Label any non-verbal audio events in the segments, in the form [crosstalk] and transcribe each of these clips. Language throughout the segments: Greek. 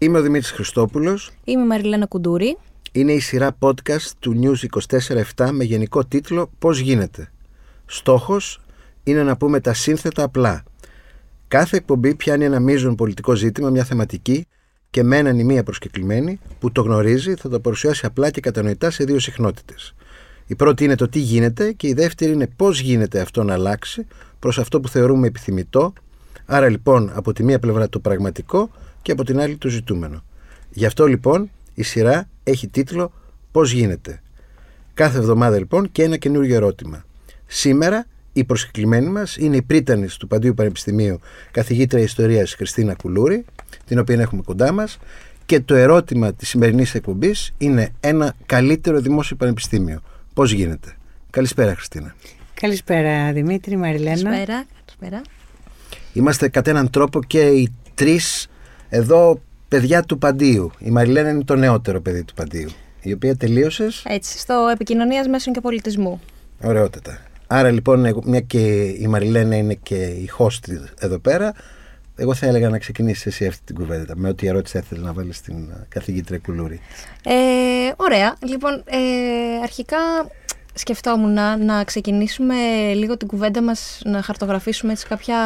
Είμαι ο Δημήτρης Χριστόπουλος. Είμαι η Μαριλένα Κουντούρη. Είναι η σειρά podcast του News 24-7 με γενικό τίτλο «Πώς γίνεται». Στόχος είναι να πούμε τα σύνθετα απλά. Κάθε εκπομπή πιάνει ένα μείζον πολιτικό ζήτημα, μια θεματική και με έναν ή μία προσκεκλημένη που το γνωρίζει θα το παρουσιάσει απλά και κατανοητά σε δύο συχνότητες. Η πρώτη είναι το τι γίνεται και η δεύτερη είναι πώς γίνεται αυτό να αλλάξει προς αυτό που θεωρούμε επιθυμητό. Άρα λοιπόν από τη μία πλευρά το πραγματικό και από την άλλη το ζητούμενο. Γι' αυτό λοιπόν η σειρά έχει τίτλο Πώς γίνεται. Κάθε εβδομάδα λοιπόν και ένα καινούργιο ερώτημα. Σήμερα η προσκεκλημένη μας είναι η πρίτανης του Παντίου Πανεπιστημίου καθηγήτρια ιστορίας Χριστίνα Κουλούρη, την οποία έχουμε κοντά μας και το ερώτημα της σημερινής εκπομπής είναι ένα καλύτερο δημόσιο πανεπιστήμιο. Πώς γίνεται. Καλησπέρα Χριστίνα. Καλησπέρα Δημήτρη, Μαριλένα. Καλησπέρα. Καλησπέρα. Είμαστε κατά έναν τρόπο και οι τρεις εδώ παιδιά του Παντίου. Η Μαριλένα είναι το νεότερο παιδί του Παντίου. Η οποία τελείωσες. Έτσι, στο επικοινωνίας μέσων και πολιτισμού. Ωραιότατα. Άρα λοιπόν, μια και η Μαριλένα είναι και η host εδώ πέρα, εγώ θα έλεγα να ξεκινήσεις εσύ αυτή την κουβέντα με ό,τι ερώτηση θα να βάλεις στην καθηγήτρια Κουλούρη. Ε, ωραία. Λοιπόν, ε, αρχικά σκεφτόμουν να, να ξεκινήσουμε λίγο την κουβέντα μας, να χαρτογραφήσουμε έτσι κάποια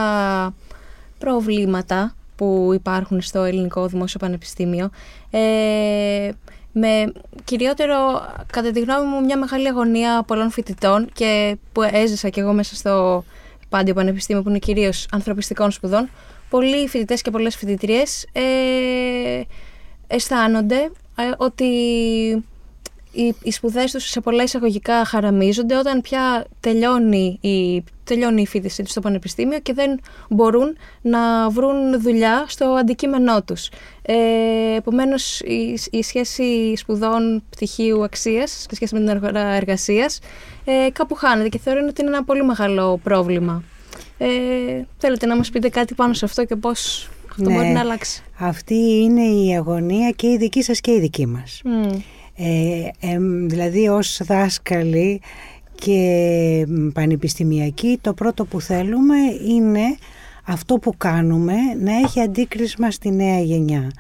προβλήματα που υπάρχουν στο Ελληνικό Δημόσιο Πανεπιστήμιο. Ε, με κυριότερο, κατά τη γνώμη μου, μια μεγάλη αγωνία πολλών φοιτητών και που έζησα κι εγώ μέσα στο Πάντιο Πανεπιστήμιο που είναι κυρίως ανθρωπιστικών σπουδών. Πολλοί φοιτητές και πολλές φοιτητριές ε, αισθάνονται ε, ότι οι, οι σπουδές τους σε πολλά εισαγωγικά χαραμίζονται όταν πια τελειώνει η, τελειώνει η φοιτησή τους στο πανεπιστήμιο και δεν μπορούν να βρουν δουλειά στο αντικείμενό τους. Ε, Επομένως, η, η, σχέση σπουδών πτυχίου αξίας σε σχέση με την αγορά εργασίας ε, κάπου χάνεται και θεωρώ ότι είναι ένα πολύ μεγάλο πρόβλημα. Ε, θέλετε να μας πείτε κάτι πάνω σε αυτό και πώς αυτό ναι. μπορεί να αλλάξει; Αυτή είναι η αγωνία και η δική σας και η δική μας. Ε, δηλαδή ως δάσκαλοι και πανεπιστημιακοί το πρώτο που θέλουμε είναι αυτό που κάνουμε να έχει αντίκρισμα στη νέα γενιά.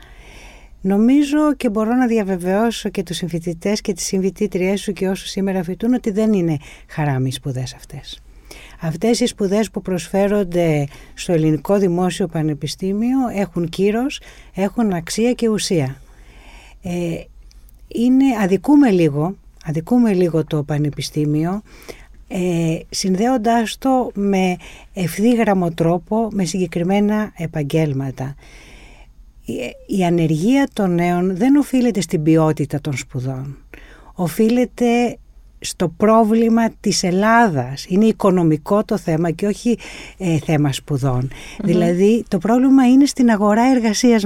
Νομίζω και μπορώ να διαβεβαιώσω και τους συμφοιτητές και τις συμφοιτήτριές σου και όσους σήμερα φοιτούν ότι δεν είναι χαράμι οι σπουδές αυτές. Αυτές οι σπουδές που προσφέρονται στο Ελληνικό Δημόσιο Πανεπιστήμιο έχουν κύρος, έχουν αξία και ουσία. Ε, είναι, αδικούμε λίγο, αδικούμε λίγο το πανεπιστήμιο ε, συνδέοντάς το με ευθύγραμμο τρόπο με συγκεκριμένα επαγγέλματα. Η, η ανεργία των νέων δεν οφείλεται στην ποιότητα των σπουδών. Οφείλεται στο πρόβλημα της Ελλάδας. Είναι οικονομικό το θέμα και όχι ε, θέμα Δηλαδή το πρόβλημα είναι στην αγορά εργασίας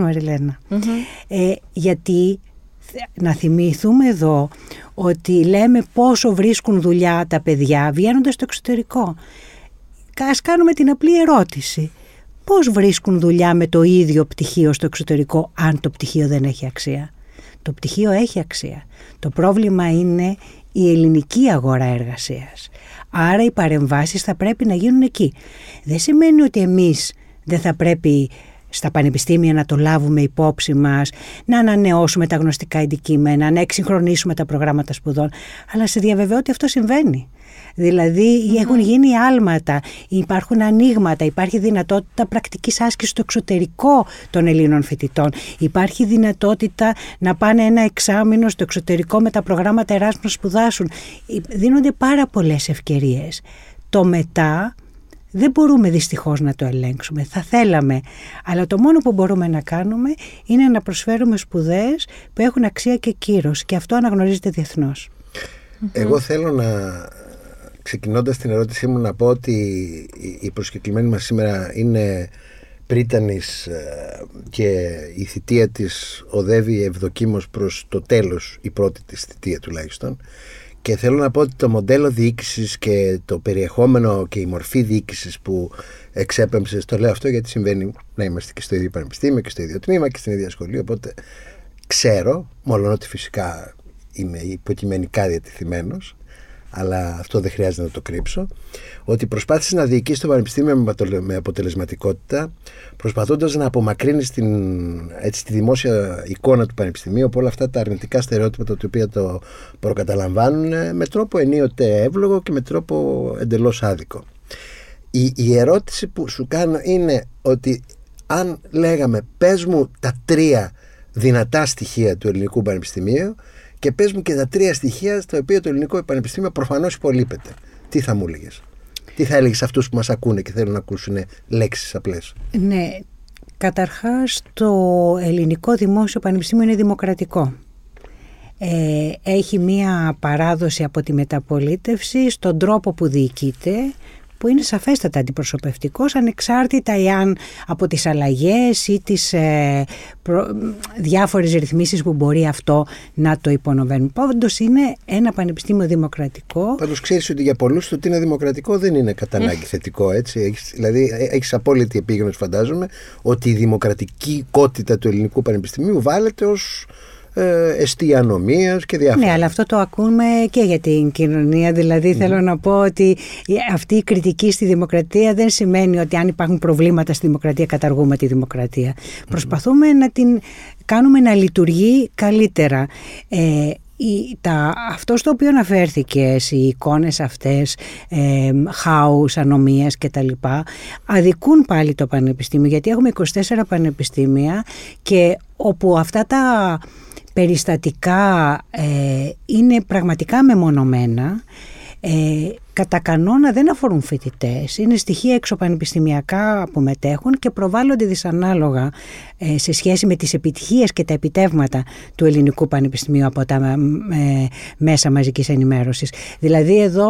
Ε, γιατί να θυμηθούμε εδώ ότι λέμε πόσο βρίσκουν δουλειά τα παιδιά βγαίνοντας στο εξωτερικό. Ας κάνουμε την απλή ερώτηση. Πώς βρίσκουν δουλειά με το ίδιο πτυχίο στο εξωτερικό αν το πτυχίο δεν έχει αξία; Το πτυχίο έχει αξία. Το πρόβλημα είναι η ελληνική αγορά εργασίας. Άρα οι παρεμβάσεις θα πρέπει να γίνουν εκεί. Δεν σημαίνει ότι εμείς δεν θα πρέπει στα πανεπιστήμια να το λάβουμε υπόψη μας, να ανανεώσουμε τα γνωστικά αντικείμενα, να εξυγχρονίσουμε τα προγράμματα σπουδών, αλλά σε διαβεβαιώ ότι αυτό συμβαίνει. Δηλαδή έχουν γίνει άλματα, υπάρχουν ανοίγματα, υπάρχει δυνατότητα πρακτικής άσκησης στο εξωτερικό των Ελλήνων φοιτητών. Υπάρχει δυνατότητα να πάνε ένα εξάμεινο στο εξωτερικό με τα προγράμματα Εράσμου να σπουδάσουν. Δίνονται πάρα πολλές ευκαιρίες. Το μετά δεν μπορούμε δυστυχώς να το ελέγξουμε. Θα θέλαμε. Αλλά το μόνο που μπορούμε να κάνουμε είναι να προσφέρουμε σπουδές που έχουν αξία και κύρος. Και αυτό αναγνωρίζεται διεθνώς. Εγώ θέλω να ξεκινώντας την ερώτησή μου να πω ότι η προσκεκλημένη μας σήμερα είναι πρίτανης ε, και η θητεία της οδεύει ευδοκίμως προς το τέλος η πρώτη της θητεία τουλάχιστον και θέλω να πω ότι το μοντέλο διοίκησης και το περιεχόμενο και η μορφή διοίκησης που εξέπεμψες, το λέω αυτό γιατί συμβαίνει να είμαστε και στο ίδιο πανεπιστήμιο και στο ίδιο τμήμα και στην ίδια σχολή. Οπότε ξέρω, μόνο ότι φυσικά είμαι υποκειμενικά διατηθειμένο, αλλά αυτό δεν χρειάζεται να το κρύψω, ότι προσπάθησε να διοικήσει το Πανεπιστήμιο με αποτελεσματικότητα, προσπαθώντας να απομακρύνει στην, έτσι, τη δημόσια εικόνα του Πανεπιστημίου από όλα αυτά τα αρνητικά στερεότυπα τα οποία το προκαταλαμβάνουν με τρόπο ενίοτε εύλογο και με τρόπο εντελώς άδικο. Η, η ερώτηση που σου κάνω είναι ότι αν λέγαμε πες μου τα τρία δυνατά στοιχεία του ελληνικού πανεπιστημίου και πες μου και τα τρία στοιχεία στα οποία το ελληνικό πανεπιστήμιο προφανώς υπολείπεται. Τι θα μου έλεγες; Τι θα έλεγες σε αυτούς που μας ακούνε και θέλουν να ακούσουν λέξεις απλές; Ναι, καταρχάς το ελληνικό δημόσιο πανεπιστήμιο είναι δημοκρατικό. Ε, έχει μία παράδοση από τη μεταπολίτευση στον τρόπο που διοικείται που είναι σαφέστατα αντιπροσωπευτικός ανεξάρτητα εάν από τις αλλαγές ή τις ε, προ, διάφορες ρυθμίσεις που μπορεί αυτό να το υπονοβαίνουν. Πάντως είναι ένα πανεπιστήμιο δημοκρατικό. Πάντως ξέρεις ότι για πολλούς το ότι είναι δημοκρατικό δεν είναι κατά ανάγκη θετικό έτσι. Έχεις, δηλαδή έχεις απόλυτη επίγνωση φαντάζομαι ότι η δημοκρατική κότητα του ελληνικού πανεπιστημίου βάλεται ως ε, εστία και διάφορα. Ναι, αλλά αυτό το ακούμε και για την κοινωνία. Δηλαδή θέλω να πω ότι αυτή η κριτική στη δημοκρατία δεν σημαίνει ότι αν υπάρχουν προβλήματα στη δημοκρατία καταργούμε τη δημοκρατία. Προσπαθούμε να την κάνουμε να λειτουργεί καλύτερα. Ε, η, τα, αυτό στο οποίο αναφέρθηκες, οι εικόνες αυτές, ε, χάους, ανομίας και τα λοιπά, αδικούν πάλι το πανεπιστήμιο, γιατί έχουμε 24 πανεπιστήμια και όπου αυτά τα περιστατικά ε, είναι πραγματικά μεμονωμένα ε, κατά κανόνα δεν αφορούν φοιτητές. Είναι στοιχεία εξωπανεπιστημιακά που μετέχουν και προβάλλονται δυσανάλογα ε, σε σχέση με τις επιτυχίες και τα επιτεύγματα του ελληνικού πανεπιστημίου από τα ε, μέσα μαζικής ενημέρωσης. Δηλαδή εδώ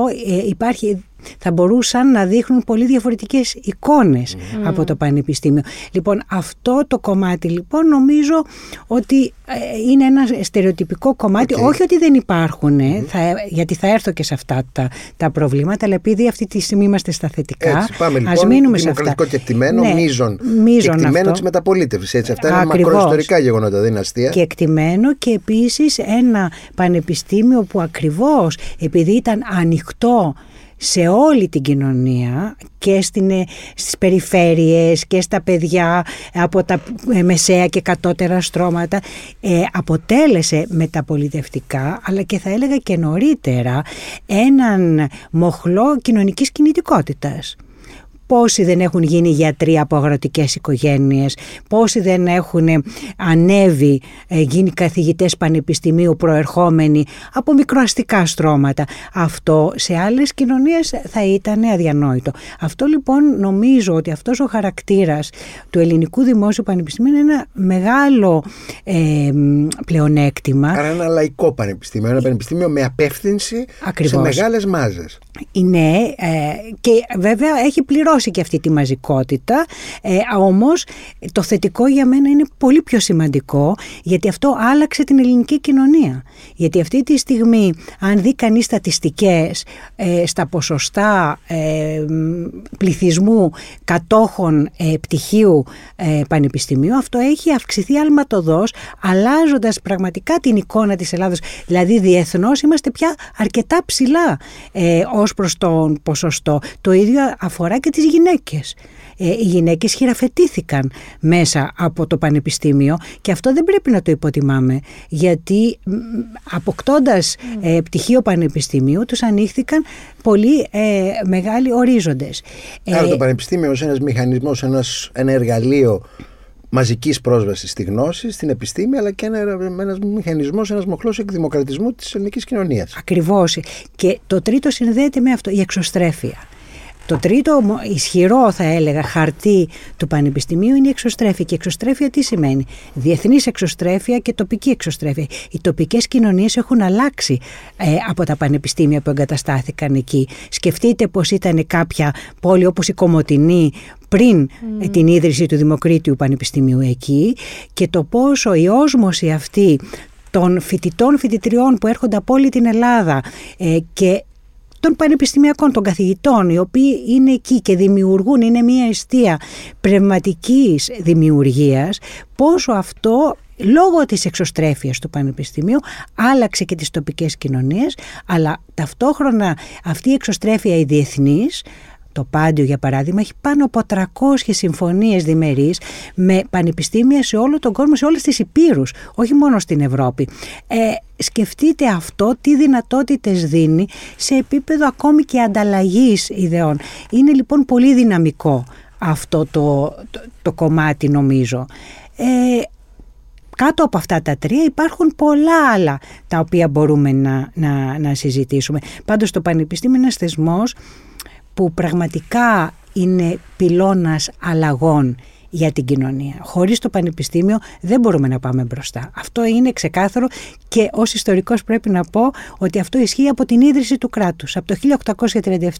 υπάρχει θα μπορούσαν να δείχνουν πολύ διαφορετικές εικόνες από το Πανεπιστήμιο. Λοιπόν, αυτό το κομμάτι λοιπόν νομίζω ότι ε, είναι ένα στερεοτυπικό κομμάτι, όχι ότι δεν υπάρχουν, θα, γιατί θα έρθω και σε αυτά τα, τα προβλήματα, αλλά επειδή αυτή τη στιγμή είμαστε στα θετικά, έτσι, πάμε, λοιπόν, ας μείνουμε σε αυτά. και εκτιμένο, ναι, μίζον, μίζον εκτιμένο της μεταπολίτευσης. Αυτά είναι μακροϊστορικά γεγονότα, δεν είναι αστεία. Και εκτιμένο και επίσης ένα πανεπιστήμιο που ακριβώς επειδή ήταν ανοιχτό σε όλη την κοινωνία και στην, ε, στις περιφέρειες και στα παιδιά από τα ε, μεσαία και κατώτερα στρώματα ε, αποτέλεσε μεταπολιτευτικά αλλά και θα έλεγα και νωρίτερα έναν μοχλό κοινωνικής κινητικότητας πόσοι δεν έχουν γίνει γιατροί από αγροτικές οικογένειες, πόσοι δεν έχουν ανέβει, ε, γίνει καθηγητές πανεπιστημίου προερχόμενοι από μικροαστικά στρώματα. Αυτό σε άλλες κοινωνίες θα ήταν αδιανόητο. Αυτό λοιπόν νομίζω ότι αυτός ο χαρακτήρας του ελληνικού δημόσιου πανεπιστημίου είναι ένα μεγάλο ε, πλεονέκτημα. Άρα ένα λαϊκό πανεπιστήμιο, ένα πανεπιστήμιο με απεύθυνση σε μεγάλες μάζες. Ναι, ε, και βέβαια έχει πληρώσει και αυτή τη μαζικότητα, ε, όμως το θετικό για μένα είναι πολύ πιο σημαντικό γιατί αυτό άλλαξε την ελληνική κοινωνία. Γιατί αυτή τη στιγμή αν δει κανείς στατιστικές ε, στα ποσοστά ε, πληθυσμού κατόχων ε, πτυχίου ε, πανεπιστημίου αυτό έχει αυξηθεί αλματοδός αλλάζοντας πραγματικά την εικόνα της Ελλάδος. Δηλαδή διεθνώς είμαστε πια αρκετά ψηλά ε, ως προς τον ποσοστό. Το ίδιο αφορά και τις γυναίκες. Ε, οι γυναίκες χειραφετήθηκαν μέσα από το πανεπιστήμιο και αυτό δεν πρέπει να το υποτιμάμε γιατί αποκτώντας ε, πτυχίο πανεπιστημίου τους ανοίχθηκαν πολύ ε, μεγάλοι ορίζοντες. Άρα το πανεπιστήμιο ως ένας μηχανισμός, ένας, ένα εργαλείο μαζικής πρόσβασης στη γνώση, στην επιστήμη, αλλά και ένα ένας μηχανισμός, ένας μοχλός εκδημοκρατισμού της ελληνικής κοινωνίας. Ακριβώς. Και το τρίτο συνδέεται με αυτό, η εξωστρέφεια. Το τρίτο ισχυρό θα έλεγα χαρτί του Πανεπιστημίου είναι η εξωστρέφεια. Και η εξωστρέφεια τι σημαίνει; Διεθνής εξωστρέφεια και τοπική εξωστρέφεια. Οι τοπικές κοινωνίες έχουν αλλάξει ε, από τα πανεπιστήμια που εγκαταστάθηκαν εκεί. Σκεφτείτε πως ήταν κάποια πόλη όπως η Κομωτινή πριν ε, την ίδρυση του Δημοκρίτιου Πανεπιστημίου εκεί και το πόσο η όσμωση αυτή των φοιτητών φοιτητριών που έρχονται από όλη την Ελλάδα ε, και των πανεπιστημιακών, των καθηγητών, οι οποίοι είναι εκεί και δημιουργούν, είναι μια αιστεία πνευματικής δημιουργίας, πόσο αυτό λόγω της εξωστρέφειας του Πανεπιστημίου άλλαξε και τις τοπικές κοινωνίες αλλά ταυτόχρονα αυτή η εξωστρέφεια η διεθνής το Πάντιο για παράδειγμα έχει πάνω από 300 συμφωνίες διμερείς με πανεπιστήμια σε όλο τον κόσμο, σε όλες τις υπήρους, όχι μόνο στην Ευρώπη. Ε, σκεφτείτε αυτό τι δυνατότητες δίνει σε επίπεδο ακόμη και ανταλλαγής ιδεών. Είναι λοιπόν πολύ δυναμικό αυτό το, το, κομμάτι νομίζω. Ε, κάτω από αυτά τα τρία υπάρχουν πολλά άλλα τα οποία μπορούμε να, να, να συζητήσουμε. Πάντως το Πανεπιστήμιο είναι ένας θεσμός που πραγματικά είναι πυλώνας αλλαγών για την κοινωνία. Χωρίς το πανεπιστήμιο δεν μπορούμε να πάμε μπροστά. Αυτό είναι ξεκάθαρο και ως ιστορικός πρέπει να πω ότι αυτό ισχύει από την ίδρυση του κράτους. Από το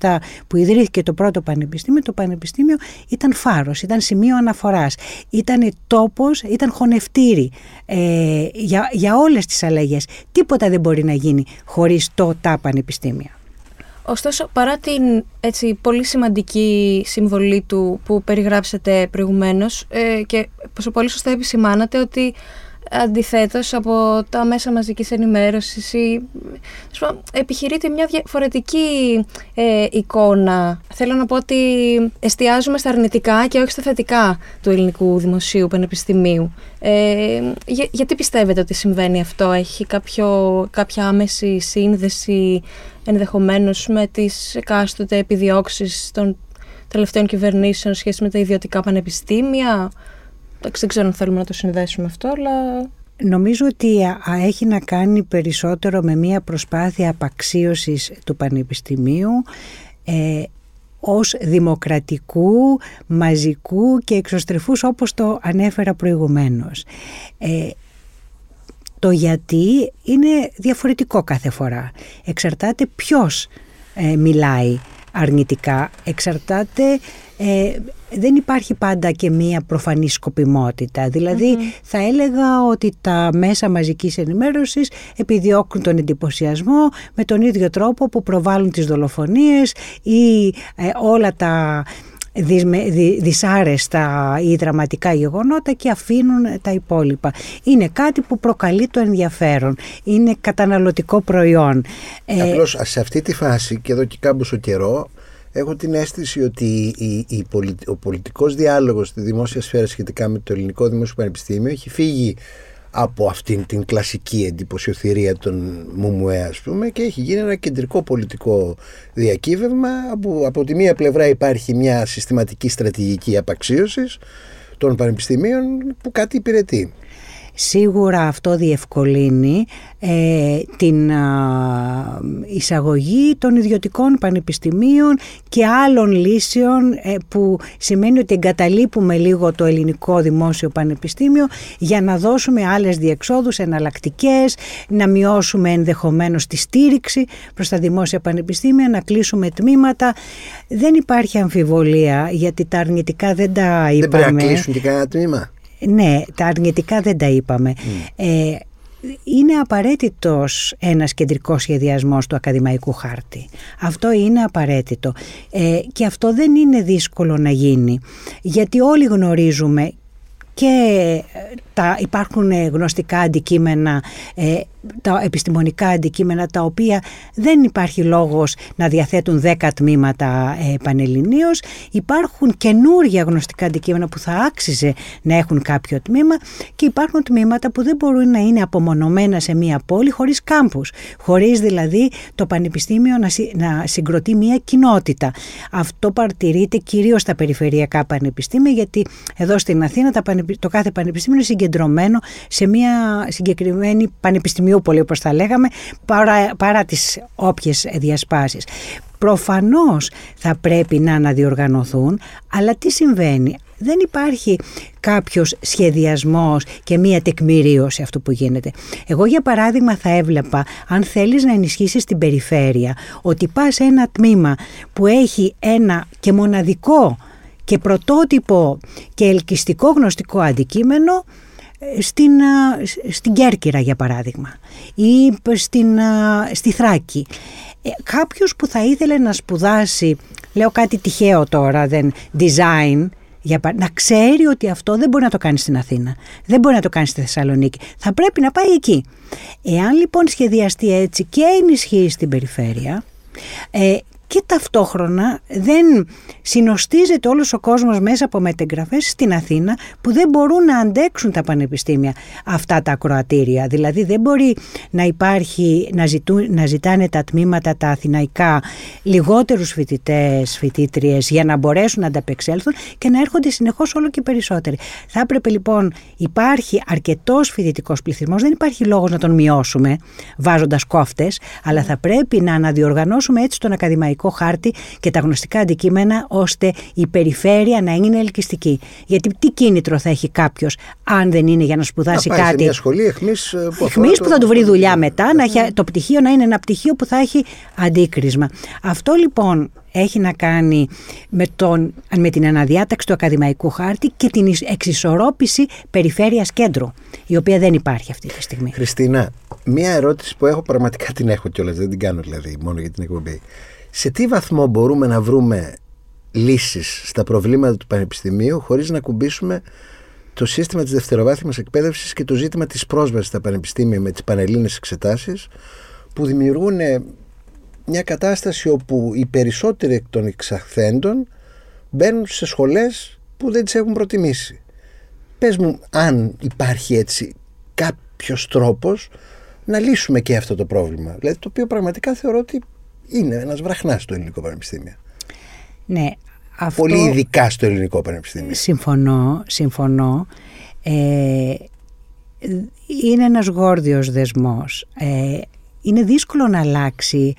1837 που ιδρύθηκε το πρώτο πανεπιστήμιο, το πανεπιστήμιο ήταν φάρος, ήταν σημείο αναφοράς, ήταν τόπος, ήταν χωνευτήρι ε, για, για όλες τις αλλαγές. Τίποτα δεν μπορεί να γίνει χωρίς το τα πανεπιστήμια. Ωστόσο, παρά την έτσι, πολύ σημαντική συμβολή του που περιγράψατε προηγουμένως ε, και πόσο πολύ σωστά επισημάνατε ότι αντιθέτως από τα μέσα μαζικής ενημέρωσης ή, επιχειρείται μια διαφορετική ε, εικόνα. Θέλω να πω ότι εστιάζουμε στα αρνητικά και όχι στα θετικά του ελληνικού δημοσίου πανεπιστημίου. Ε, γιατί πιστεύετε ότι συμβαίνει αυτό, έχει κάποιο, κάποια άμεση σύνδεση ενδεχομένως με τις εκάστοτε επιδιώξεις των τελευταίων κυβερνήσεων σχέση με τα ιδιωτικά πανεπιστήμια; Δεν ξέρω αν θέλουμε να το συνδέσουμε αυτό, αλλά... Νομίζω ότι έχει να κάνει περισσότερο με μια προσπάθεια απαξίωσης του Πανεπιστημίου ε, ως δημοκρατικού, μαζικού και εξωστρεφούς όπως το ανέφερα προηγουμένως. Ε, το γιατί είναι διαφορετικό κάθε φορά. Εξαρτάται ποιος ε, μιλάει αρνητικά, εξαρτάται... Ε, δεν υπάρχει πάντα και μία προφανή σκοπιμότητα. Δηλαδή θα έλεγα ότι τα μέσα μαζικής ενημέρωσης επιδιώκουν τον εντυπωσιασμό με τον ίδιο τρόπο που προβάλλουν τις δολοφονίες ή ε, όλα τα δυσάρεστα ή δραματικά γεγονότα και αφήνουν τα υπόλοιπα. Είναι κάτι που προκαλεί το ενδιαφέρον. Είναι καταναλωτικό προϊόν. Ε, Απλώς σε αυτή τη φάση και εδώ και κάμποσο καιρό έχω την αίσθηση ότι η, η, ο πολιτικός διάλογος στη δημόσια σφαίρα σχετικά με το ελληνικό δημόσιο πανεπιστήμιο έχει φύγει από αυτήν την κλασική εντυπωσιοθυρία των Μουμουέ ας πούμε και έχει γίνει ένα κεντρικό πολιτικό διακύβευμα από, από τη μία πλευρά υπάρχει μια συστηματική στρατηγική απαξίωσης των πανεπιστημίων που κάτι υπηρετεί. Σίγουρα αυτό διευκολύνει ε, την εισαγωγή των ιδιωτικών πανεπιστημίων και άλλων λύσεων ε, που σημαίνει ότι εγκαταλείπουμε λίγο το ελληνικό δημόσιο πανεπιστήμιο για να δώσουμε άλλες διεξόδους εναλλακτικές, να μειώσουμε ενδεχομένως τη στήριξη προς τα δημόσια πανεπιστήμια, να κλείσουμε τμήματα. Δεν υπάρχει αμφιβολία γιατί τα αρνητικά δεν τα είπαμε. Δεν πρέπει να κλείσουν και κανένα τμήμα. Ναι, τα αρνητικά δεν τα είπαμε. Ε, είναι απαραίτητος ένας κεντρικός σχεδιασμός του ακαδημαϊκού χάρτη. Αυτό είναι απαραίτητο. Ε, και αυτό δεν είναι δύσκολο να γίνει. Γιατί όλοι γνωρίζουμε και ε, τα, υπάρχουν γνωστικά αντικείμενα ε, τα επιστημονικά αντικείμενα τα οποία δεν υπάρχει λόγος να διαθέτουν 10 τμήματα ε, πανελληνίως. Υπάρχουν καινούργια γνωστικά αντικείμενα που θα άξιζε να έχουν κάποιο τμήμα και υπάρχουν τμήματα που δεν μπορούν να είναι απομονωμένα σε μία πόλη χωρίς κάμπους, χωρίς δηλαδή το πανεπιστήμιο να, να συγκροτεί μία κοινότητα. Αυτό παρατηρείται κυρίως στα περιφερειακά πανεπιστήμια γιατί εδώ στην Αθήνα το κάθε πανεπιστήμιο είναι συγκεντρωμένο σε μία συγκεκριμένη πανεπιστημίου πολύ όπως θα λέγαμε παρά, παρά τις όποιες διασπάσεις. Προφανώς θα πρέπει να αναδιοργανωθούν, αλλά τι συμβαίνει; Δεν υπάρχει κάποιος σχεδιασμός και μία τεκμηρίωση αυτού που γίνεται. Εγώ για παράδειγμα θα έβλεπα αν θέλεις να ενισχύσεις την περιφέρεια ότι πας σε ένα τμήμα που έχει ένα και μοναδικό και πρωτότυπο και ελκυστικό γνωστικό αντικείμενο στην, στην Κέρκυρα για παράδειγμα ή στην, στη Θράκη. Ε, κάποιος που θα ήθελε να σπουδάσει, λέω κάτι τυχαίο τώρα, δεν, design Για, να ξέρει ότι αυτό δεν μπορεί να το κάνει στην Αθήνα. Δεν μπορεί να το κάνει στη Θεσσαλονίκη. Θα πρέπει να πάει εκεί. Εάν λοιπόν σχεδιαστεί έτσι και ενισχύει στην περιφέρεια, ε, και ταυτόχρονα δεν συνοστίζεται όλος ο κόσμος μέσα από μετεγγραφές στην Αθήνα που δεν μπορούν να αντέξουν τα πανεπιστήμια αυτά τα ακροατήρια. Δηλαδή δεν μπορεί να υπάρχει, να, ζητούν, να ζητάνε τα τμήματα τα αθηναϊκά λιγότερους φοιτητές, φοιτήτριες για να μπορέσουν να ανταπεξέλθουν και να έρχονται συνεχώς όλο και περισσότεροι. Θα έπρεπε λοιπόν, υπάρχει αρκετός φοιτητικός πληθυσμός, δεν υπάρχει λόγος να τον μειώσουμε βάζοντας κόφτες, αλλά θα πρέπει να αναδιοργανώσουμε έτσι τον ακαδημαϊκό χάρτη και τα γνωστικά αντικείμενα ώστε η περιφέρεια να είναι ελκυστική. Γιατί τι κίνητρο θα έχει κάποιος αν δεν είναι για να σπουδάσει να πάει κάτι; Σε μια σχολή εχμής ε, που, εχμής που θα του βρει δουλειά μετά, να έχει, το πτυχίο να είναι ένα πτυχίο που θα έχει αντίκρισμα. Αυτό λοιπόν έχει να κάνει με, τον, με την αναδιάταξη του ακαδημαϊκού χάρτη και την εξισορρόπηση περιφέρειας κέντρου, η οποία δεν υπάρχει αυτή τη στιγμή. Χριστίνα, μία ερώτηση που έχω πραγματικά την έχω κιόλας, δεν την κάνω δηλαδή μόνο για την εκπομπή σε τι βαθμό μπορούμε να βρούμε λύσεις στα προβλήματα του Πανεπιστημίου χωρίς να κουμπίσουμε το σύστημα της δευτεροβάθμιας εκπαίδευσης και το ζήτημα της πρόσβασης στα πανεπιστήμια με τις πανελλήνες εξετάσεις που δημιουργούν μια κατάσταση όπου οι περισσότεροι εκ των εξαχθέντων μπαίνουν σε σχολές που δεν τις έχουν προτιμήσει. Πες μου αν υπάρχει έτσι κάποιος τρόπος να λύσουμε και αυτό το πρόβλημα. Δηλαδή το οποίο πραγματικά θεωρώ ότι είναι ένας βραχνάς στο ελληνικό πανεπιστήμιο. Ναι, αυτό... Πολύ ειδικά στο ελληνικό πανεπιστήμιο. Συμφωνώ, συμφωνώ. Ε, είναι ένας γόρδιος δεσμός. Ε, είναι δύσκολο να αλλάξει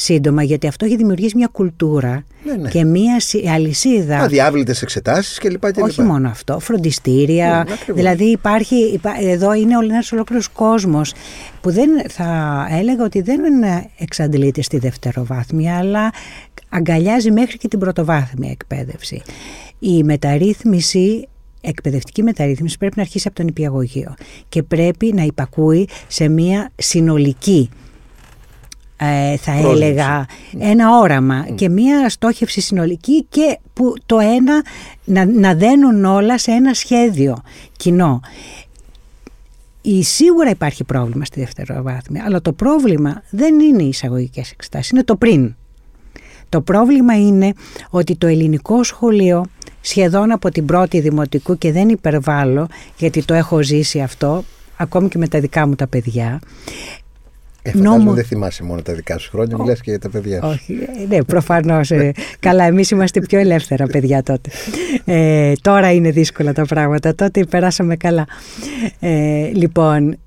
σύντομα γιατί αυτό έχει δημιουργήσει μια κουλτούρα ναι, ναι. και μια αλυσίδα. Αδιάβλητες εξετάσεις κλπ. Όχι μόνο αυτό, φροντιστήρια. Ναι, δηλαδή υπάρχει, εδώ είναι ένας ολόκληρος κόσμος που δεν θα έλεγα ότι δεν εξαντλείται στη δευτεροβάθμια, αλλά αγκαλιάζει μέχρι και την πρωτοβάθμια εκπαίδευση. Η μεταρρύθμιση εκπαιδευτική μεταρρύθμιση πρέπει να αρχίσει από τον υπηαγωγείο και πρέπει να υπακούει σε μια συνολική ε, θα έλεγα ένα όραμα και μία στόχευση συνολική και που το ένα να, να δένουν όλα σε ένα σχέδιο κοινό. Η, σίγουρα υπάρχει πρόβλημα στη δευτεροβάθμια, αλλά το πρόβλημα δεν είναι οι εισαγωγικές εξετάσεις, είναι το πριν. Το πρόβλημα είναι ότι το ελληνικό σχολείο σχεδόν από την πρώτη δημοτικού και δεν υπερβάλλω γιατί το έχω ζήσει αυτό ακόμη και με τα δικά μου τα παιδιά ε, νόμο... δεν θυμάσαι μόνο τα δικά σου χρόνια, oh. μιλάς και για τα παιδιά σου. Όχι, ε, ναι, προφανώς. Ε, καλά, εμείς είμαστε πιο ελεύθερα παιδιά τότε. Ε, τώρα είναι δύσκολα τα πράγματα, τότε περάσαμε καλά. Ε, λοιπόν,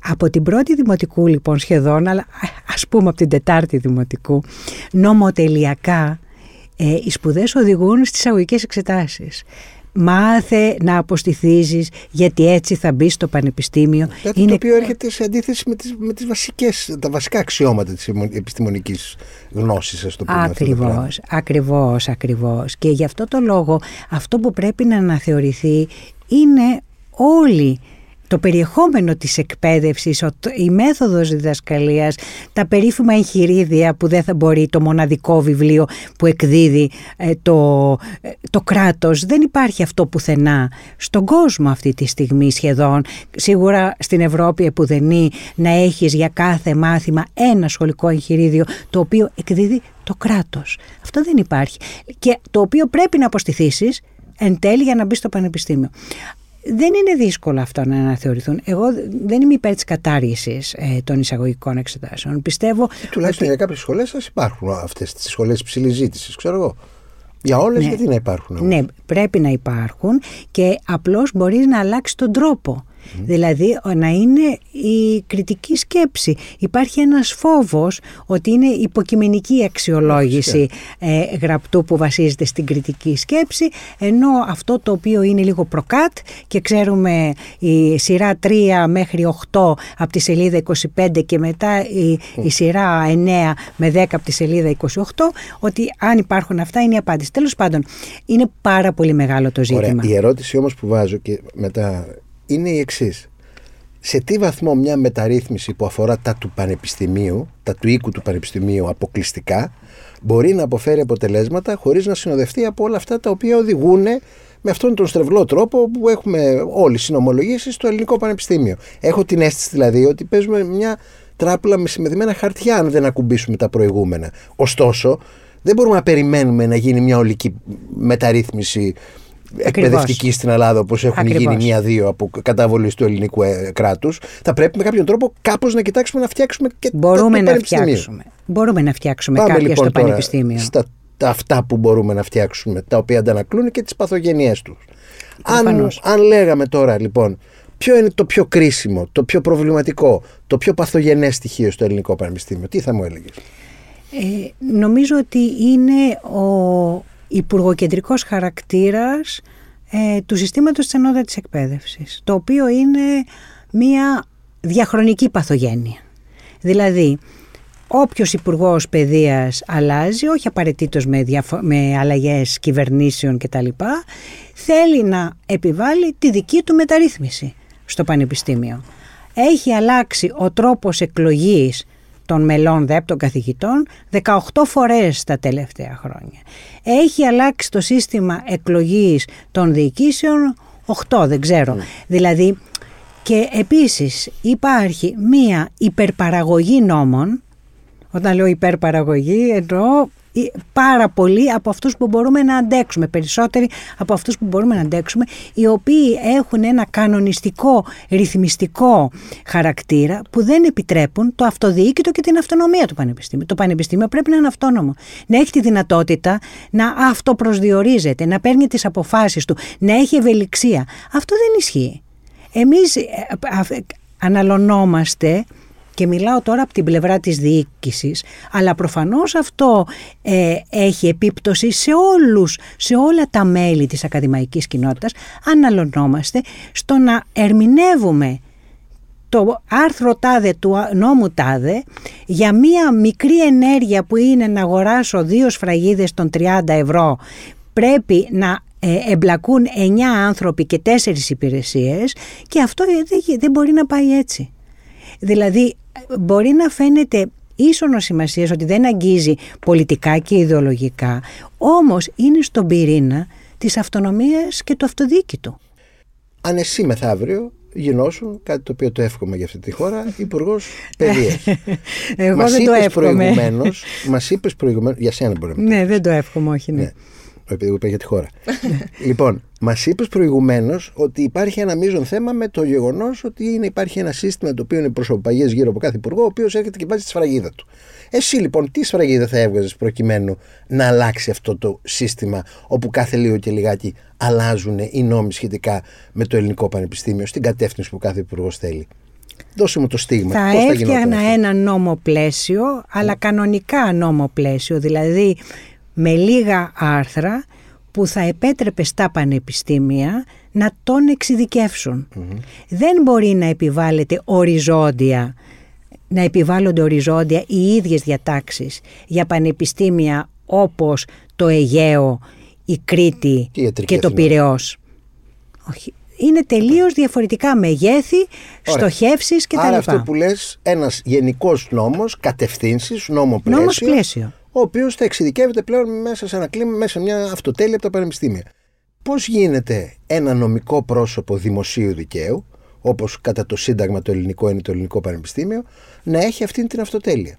από την πρώτη δημοτικού λοιπόν σχεδόν, αλλά ας πούμε από την τετάρτη δημοτικού, νομοτελειακά οι σπουδές οδηγούν στις αγωγικές εξετάσεις μάθε να αποστηθίζεις γιατί έτσι θα μπει στο πανεπιστήμιο. Κάτι είναι... το οποίο έρχεται σε αντίθεση με τις, με τις βασικές, τα βασικά αξιώματα της επιστημονικής γνώσης, ας το πούμε. Ακριβώς, ακριβώς, ακριβώς. Και γι' αυτό το λόγο αυτό που πρέπει να αναθεωρηθεί είναι όλοι το περιεχόμενο της εκπαίδευσης, η μέθοδος διδασκαλίας, τα περίφημα εγχειρίδια που δεν θα μπορεί το μοναδικό βιβλίο που εκδίδει ε, το, ε, το κράτος. Δεν υπάρχει αυτό πουθενά στον κόσμο αυτή τη στιγμή σχεδόν. Σίγουρα στην Ευρώπη επουδενή να έχεις για κάθε μάθημα ένα σχολικό εγχειρίδιο το οποίο εκδίδει το κράτος. Αυτό δεν υπάρχει. Και το οποίο πρέπει να αποστηθήσεις εν τέλει για να μπει στο πανεπιστήμιο δεν είναι δύσκολο αυτό να αναθεωρηθούν. Εγώ δεν είμαι υπέρ της κατάργησης ε, των εισαγωγικών εξετάσεων. Πιστεύω. Ε, τουλάχιστον ότι... για κάποιες σχολές σας υπάρχουν αυτές τις σχολές υψηλή ζήτησης, ξέρω εγώ. Για όλες ναι. γιατί να υπάρχουν. Όμως; Ναι, πρέπει να υπάρχουν και απλώς μπορείς να αλλάξεις τον τρόπο. Δηλαδή να είναι η κριτική σκέψη. Υπάρχει ένας φόβος ότι είναι υποκειμενική αξιολόγηση ε, γραπτού που βασίζεται στην κριτική σκέψη ενώ αυτό το οποίο είναι λίγο προκάτ και ξέρουμε η σειρά 3 μέχρι 8 από τη σελίδα 25 και μετά η, η σειρά 9 με 10 από τη σελίδα 28 ότι αν υπάρχουν αυτά είναι η απάντηση. Τέλος πάντων είναι πάρα πολύ μεγάλο το ζήτημα. Ωραία. Η ερώτηση όμως που βάζω και μετά είναι η εξής. σε τι βαθμό μια μεταρρύθμιση που αφορά τα του πανεπιστημίου, τα του οίκου του πανεπιστημίου αποκλειστικά, μπορεί να αποφέρει αποτελέσματα χωρίς να συνοδευτεί από όλα αυτά τα οποία οδηγούν με αυτόν τον στρεβλό τρόπο που έχουμε όλοι συνομολογήσεις στο ελληνικό πανεπιστήμιο. Έχω την αίσθηση δηλαδή ότι παίζουμε μια τράπουλα με συμμετρημένα χαρτιά αν δεν ακουμπήσουμε τα προηγούμενα. Ωστόσο, δεν μπορούμε να περιμένουμε να γίνει μια ολική μεταρρύθμιση εκπαιδευτική στην Ελλάδα όπως έχουν Ακριβώς. γίνει μία-δύο από καταβολής του ελληνικού ε, κράτους. Θα πρέπει με κάποιον τρόπο κάπως να κοιτάξουμε να φτιάξουμε και Μπορούμε το, το να φτιάξουμε. Μπορούμε να φτιάξουμε Πάμε, κάποια λοιπόν, στο πανεπιστήμιο. Στα, αυτά που μπορούμε να φτιάξουμε, τα οποία αντανακλούν και τις παθογένειέ τους. Αν, αν λέγαμε τώρα λοιπόν ποιο είναι το πιο κρίσιμο, το πιο προβληματικό, το πιο παθογενές στοιχείο στο ελληνικό πανεπιστήμιο, τι θα μου έλεγες; Ε, νομίζω ότι είναι ο υπουργοκεντρικός χαρακτήρας ε, του συστήματος της ενότητας εκπαίδευσης, το οποίο είναι μία διαχρονική παθογένεια. Δηλαδή, όποιος υπουργός παιδείας αλλάζει, όχι απαραίτητος με, διαφο- με αλλαγές κυβερνήσεων κτλ, θέλει να επιβάλλει τη δική του μεταρρύθμιση στο πανεπιστήμιο. Έχει αλλάξει ο τρόπος εκλογής των μελών ΔΕΠ των καθηγητών 18 φορές τα τελευταία χρόνια. Έχει αλλάξει το σύστημα εκλογής των διοικήσεων 8, δεν ξέρω. Ναι. Δηλαδή, και επίσης υπάρχει μία υπερπαραγωγή νόμων, όταν λέω υπερπαραγωγή εννοώ πάρα πολλοί από αυτούς που μπορούμε να αντέξουμε, περισσότεροι από αυτούς που μπορούμε να αντέξουμε, οι οποίοι έχουν ένα κανονιστικό, ρυθμιστικό χαρακτήρα που δεν επιτρέπουν το αυτοδιοίκητο και την αυτονομία του Πανεπιστήμιου. Το Πανεπιστήμιο πρέπει να είναι αυτόνομο, να έχει τη δυνατότητα να αυτοπροσδιορίζεται, να παίρνει τις αποφάσεις του, να έχει ευελιξία. Αυτό δεν ισχύει. Εμείς ε, αναλωνόμαστε και μιλάω τώρα από την πλευρά της διοίκησης, αλλά προφανώς αυτό ε, έχει επίπτωση σε όλους, σε όλα τα μέλη της ακαδημαϊκής κοινότητας, αναλωνόμαστε στο να ερμηνεύουμε το άρθρο τάδε του νόμου τάδε για μία μικρή ενέργεια που είναι να αγοράσω δύο σφραγίδες των 30 ευρώ πρέπει να ε, εμπλακούν 9 άνθρωποι και 4 υπηρεσίες και αυτό δεν μπορεί να πάει έτσι. Δηλαδή μπορεί να φαίνεται ίσονος σημασίας ότι δεν αγγίζει πολιτικά και ιδεολογικά, όμως είναι στον πυρήνα της αυτονομίας και του αυτοδίκητου. Αν εσύ μεθαύριο γινώσουν, κάτι το οποίο το εύχομαι για αυτή τη χώρα, υπουργός Παιδείας. [laughs] Εγώ μας δεν το εύχομαι. Μας είπες προηγουμένως. Για σένα μπορεί να Ναι, δεν το εύχομαι, όχι. Ναι. ναι επειδή είπα για τη χώρα. [laughs] λοιπόν, μας είπες προηγουμένως ότι υπάρχει ένα μείζον θέμα με το γεγονός ότι είναι, υπάρχει ένα σύστημα το οποίο είναι προσωπαγέ γύρω από κάθε υπουργό, ο οποίος έρχεται και βάζει τη σφραγίδα του. Εσύ λοιπόν, τι σφραγίδα θα έβγαζες προκειμένου να αλλάξει αυτό το σύστημα, όπου κάθε λίγο και λιγάκι αλλάζουν οι νόμοι σχετικά με το ελληνικό πανεπιστήμιο στην κατεύθυνση που κάθε υπουργός θέλει; Δώσε μου το στίγμα. Θα έφτιαχνα ένα νόμο πλαίσιο, αλλά κανονικά νόμο πλαίσιο. Δηλαδή, με λίγα άρθρα που θα επέτρεπε στα πανεπιστήμια να τον εξειδικευσουν Δεν μπορεί να επιβάλλεται οριζόντια, να επιβάλλονται οριζόντια οι ίδιες διατάξεις για πανεπιστήμια όπως το Αιγαίο, η Κρήτη και, το Πυραιός. Όχι, είναι τελείως διαφορετικά μεγέθη, Ωραία. στοχεύσεις κτλ. Άρα αυτό που λες, ένας γενικός νόμος, κατευθύνσεις, νόμο πλαίσιο, νόμος πλαίσιο ο οποίος θα εξειδικεύεται πλέον μέσα σε ένα κλίμα, μέσα σε μια αυτοτέλεια από τα πανεπιστήμια. Πώς γίνεται ένα νομικό πρόσωπο δημοσίου δικαίου, όπως κατά το Σύνταγμα το ελληνικό είναι το Ελληνικό Πανεπιστήμιο, να έχει αυτή την αυτοτέλεια;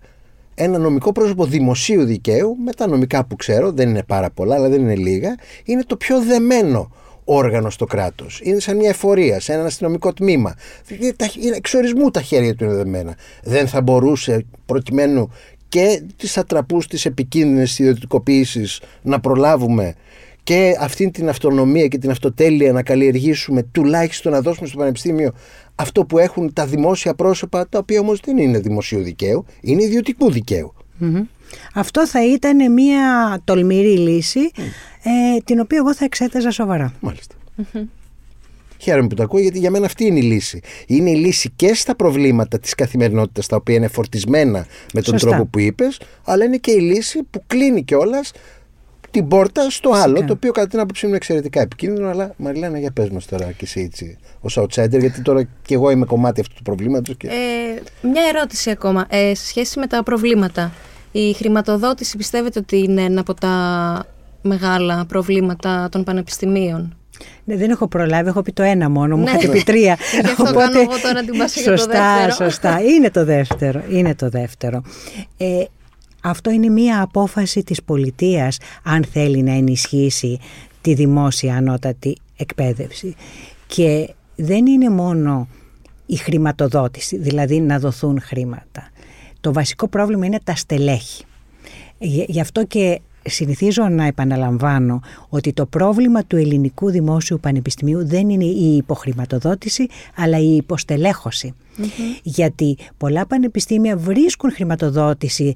Ένα νομικό πρόσωπο δημοσίου δικαίου, με τα νομικά που ξέρω, δεν είναι πάρα πολλά, αλλά δεν είναι λίγα, είναι το πιο δεμένο όργανο στο κράτος. Είναι σαν μια εφορία, σε ένα αστυνομικό τμήμα. Εξορισμού τα χέρια του είναι δεμένα. Δεν θα μπορούσε προκειμένου και τις ατραπούς της επικίνδυνες ιδιωτικοποίησης να προλάβουμε και αυτή την αυτονομία και την αυτοτέλεια να καλλιεργήσουμε τουλάχιστον να δώσουμε στο Πανεπιστήμιο αυτό που έχουν τα δημόσια πρόσωπα τα οποία όμως δεν είναι δημοσίου δικαίου, είναι ιδιωτικού Αυτό θα ήταν μια τολμηρή λύση ε, την οποία εγώ θα εξέταζα σοβαρά. Μάλιστα. Χαίρομαι που το ακούω γιατί για μένα αυτή είναι η λύση. Είναι η λύση και στα προβλήματα της καθημερινότητας τα οποία είναι φορτισμένα με τον τρόπο που είπες, αλλά είναι και η λύση που κλείνει κιόλας την πόρτα στο άλλο, το οποίο κατά την άποψή μου είναι εξαιρετικά επικίνδυνο. Αλλά Μαριλένα, για πες μας τώρα και εσύ έτσι, ως outsider, γιατί τώρα και εγώ είμαι κομμάτι αυτού του προβλήματος. Και... Ε, μια ερώτηση ακόμα. Ε, σε σχέση με τα προβλήματα, η χρηματοδότηση πιστεύετε ότι είναι ένα από τα μεγάλα προβλήματα των πανεπιστημίων; Ναι, δεν έχω προλάβει, έχω πει το ένα μόνο, μου ναι. είχατε πει τρία. [laughs] Γι' αυτό Οπότε, κάνω εγώ τώρα την πάση σωστά, για το δεύτερο. Σωστά, είναι το δεύτερο. Είναι το δεύτερο. Ε, αυτό είναι μία απόφαση της πολιτείας αν θέλει να ενισχύσει τη δημόσια ανώτατη εκπαίδευση. Και δεν είναι μόνο η χρηματοδότηση, δηλαδή να δοθούν χρήματα. Το βασικό πρόβλημα είναι τα στελέχη. Γι' αυτό και συνηθίζω να επαναλαμβάνω ότι το πρόβλημα του ελληνικού δημόσιου πανεπιστημίου δεν είναι η υποχρηματοδότηση αλλά η υποστελέχωση. Γιατί πολλά πανεπιστήμια βρίσκουν χρηματοδότηση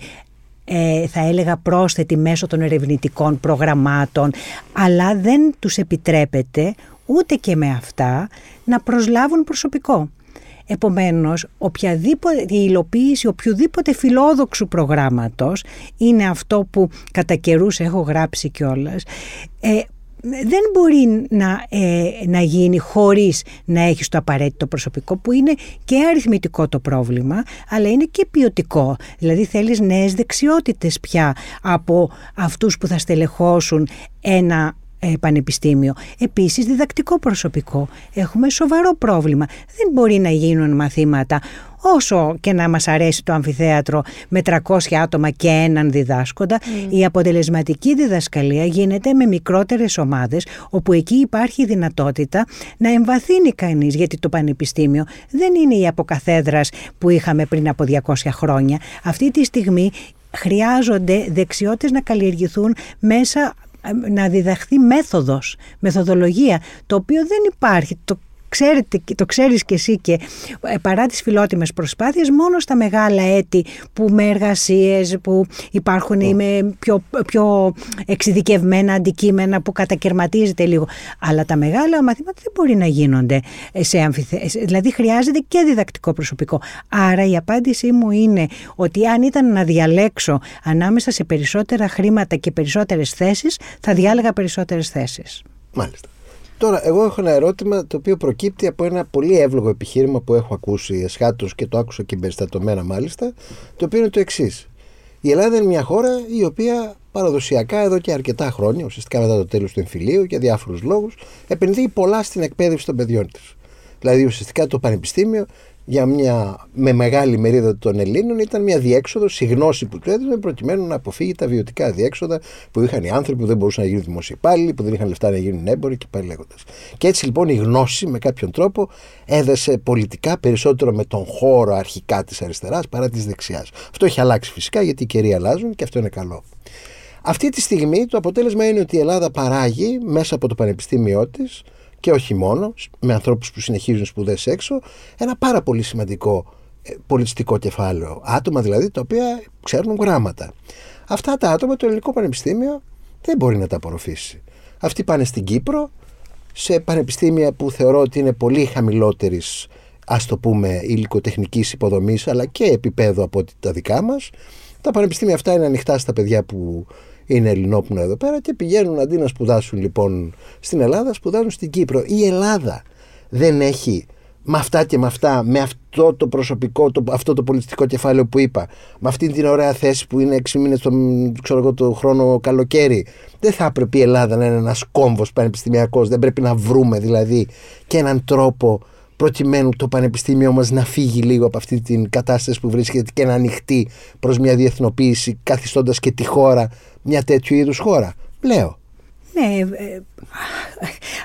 ε, θα έλεγα πρόσθετη μέσω των ερευνητικών προγραμμάτων αλλά δεν τους επιτρέπεται ούτε και με αυτά να προσλάβουν προσωπικό. Επομένως, οποιαδήποτε, η υλοποίηση οποιοδήποτε φιλόδοξου προγράμματος είναι αυτό που κατά καιρούς έχω γράψει κιόλας, ε, δεν μπορεί να, ε, να γίνει χωρίς να έχεις το απαραίτητο προσωπικό που είναι και αριθμητικό το πρόβλημα αλλά είναι και ποιοτικό. Δηλαδή θέλεις νέες δεξιότητες πια από αυτούς που θα στελεχώσουν ένα ε, πανεπιστήμιο. Επίσης διδακτικό προσωπικό. Έχουμε σοβαρό πρόβλημα. Δεν μπορεί να γίνουν μαθήματα όσο και να μας αρέσει το αμφιθέατρο με 300 άτομα και έναν διδάσκοντα, mm. η αποτελεσματική διδασκαλία γίνεται με μικρότερες ομάδες, όπου εκεί υπάρχει η δυνατότητα να εμβαθύνει κανείς, γιατί το πανεπιστήμιο δεν είναι η αποκαθέδρας που είχαμε πριν από 200 χρόνια. Αυτή τη στιγμή χρειάζονται δεξιότητες να καλλιεργηθούν μέσα να διδαχθεί μέθοδος, μεθοδολογία, το οποίο δεν υπάρχει. Το ξέρετε, το ξέρεις και εσύ και ε, παρά τις φιλότιμες προσπάθειες μόνο στα μεγάλα έτη που με εργασίες που υπάρχουν ή με πιο, πιο εξειδικευμένα αντικείμενα που κατακαιρματίζεται λίγο. Αλλά τα μεγάλα μαθήματα δεν μπορεί να γίνονται σε αμφιθέσεις. Δηλαδή χρειάζεται και διδακτικό προσωπικό. Άρα η απάντησή μου είναι ότι αν ήταν να διαλέξω ανάμεσα σε περισσότερα χρήματα και περισσότερες θέσεις θα διάλεγα περισσότερες θέσεις. Μάλιστα. Τώρα, εγώ έχω ένα ερώτημα το οποίο προκύπτει από ένα πολύ εύλογο επιχείρημα που έχω ακούσει εσχάτως και το άκουσα και εμπεριστατωμένα μάλιστα, το οποίο είναι το εξής. Η Ελλάδα είναι μια χώρα η οποία παραδοσιακά εδώ και αρκετά χρόνια, ουσιαστικά μετά το τέλος του εμφυλίου για διάφορους λόγους, επενδύει πολλά στην εκπαίδευση των παιδιών της. Δηλαδή, ουσιαστικά το πανεπιστήμιο για μια, με μεγάλη μερίδα των Ελλήνων ήταν μια διέξοδο, η γνώση που του έδινε προκειμένου να αποφύγει τα βιωτικά διέξοδα που είχαν οι άνθρωποι που δεν μπορούσαν να γίνουν δημόσιοι υπάλληλοι, που δεν είχαν λεφτά να γίνουν έμποροι και πάλι λέγοντας. Και έτσι λοιπόν η γνώση με κάποιον τρόπο έδεσε πολιτικά περισσότερο με τον χώρο αρχικά της αριστεράς παρά της δεξιάς. Αυτό έχει αλλάξει φυσικά γιατί οι καιροί αλλάζουν και αυτό είναι καλό. Αυτή τη στιγμή το αποτέλεσμα είναι ότι η Ελλάδα παράγει μέσα από το πανεπιστήμιό της και όχι μόνο, με ανθρώπους που συνεχίζουν σπουδές έξω, ένα πάρα πολύ σημαντικό ε, πολιτιστικό κεφάλαιο. Άτομα δηλαδή τα οποία ξέρουν γράμματα. Αυτά τα άτομα το ελληνικό πανεπιστήμιο δεν μπορεί να τα απορροφήσει. Αυτοί πάνε στην Κύπρο, σε πανεπιστήμια που θεωρώ ότι είναι πολύ χαμηλότερης, ας το πούμε, υλικοτεχνικής υποδομής, αλλά και επίπεδο από τα δικά μας. Τα πανεπιστήμια αυτά είναι ανοιχτά στα παιδιά που είναι Ελληνόπουνα εδώ πέρα και πηγαίνουν αντί να σπουδάσουν λοιπόν στην Ελλάδα, σπουδάζουν στην Κύπρο. Η Ελλάδα δεν έχει με αυτά και με αυτά, με αυτό το προσωπικό, το, αυτό το πολιτιστικό κεφάλαιο που είπα, με αυτή την ωραία θέση που είναι 6 μήνες το, ξέρω το χρόνο καλοκαίρι, δεν θα έπρεπε η Ελλάδα να είναι ένας κόμβος πανεπιστημιακός. Δεν πρέπει να βρούμε δηλαδή και έναν τρόπο προκειμένου το πανεπιστήμιο μας να φύγει λίγο από αυτή την κατάσταση που βρίσκεται και να ανοιχτεί προς μια διεθνοποίηση καθιστώντας και τη χώρα μια τέτοιου είδους χώρα. Λέω. Ναι, ε,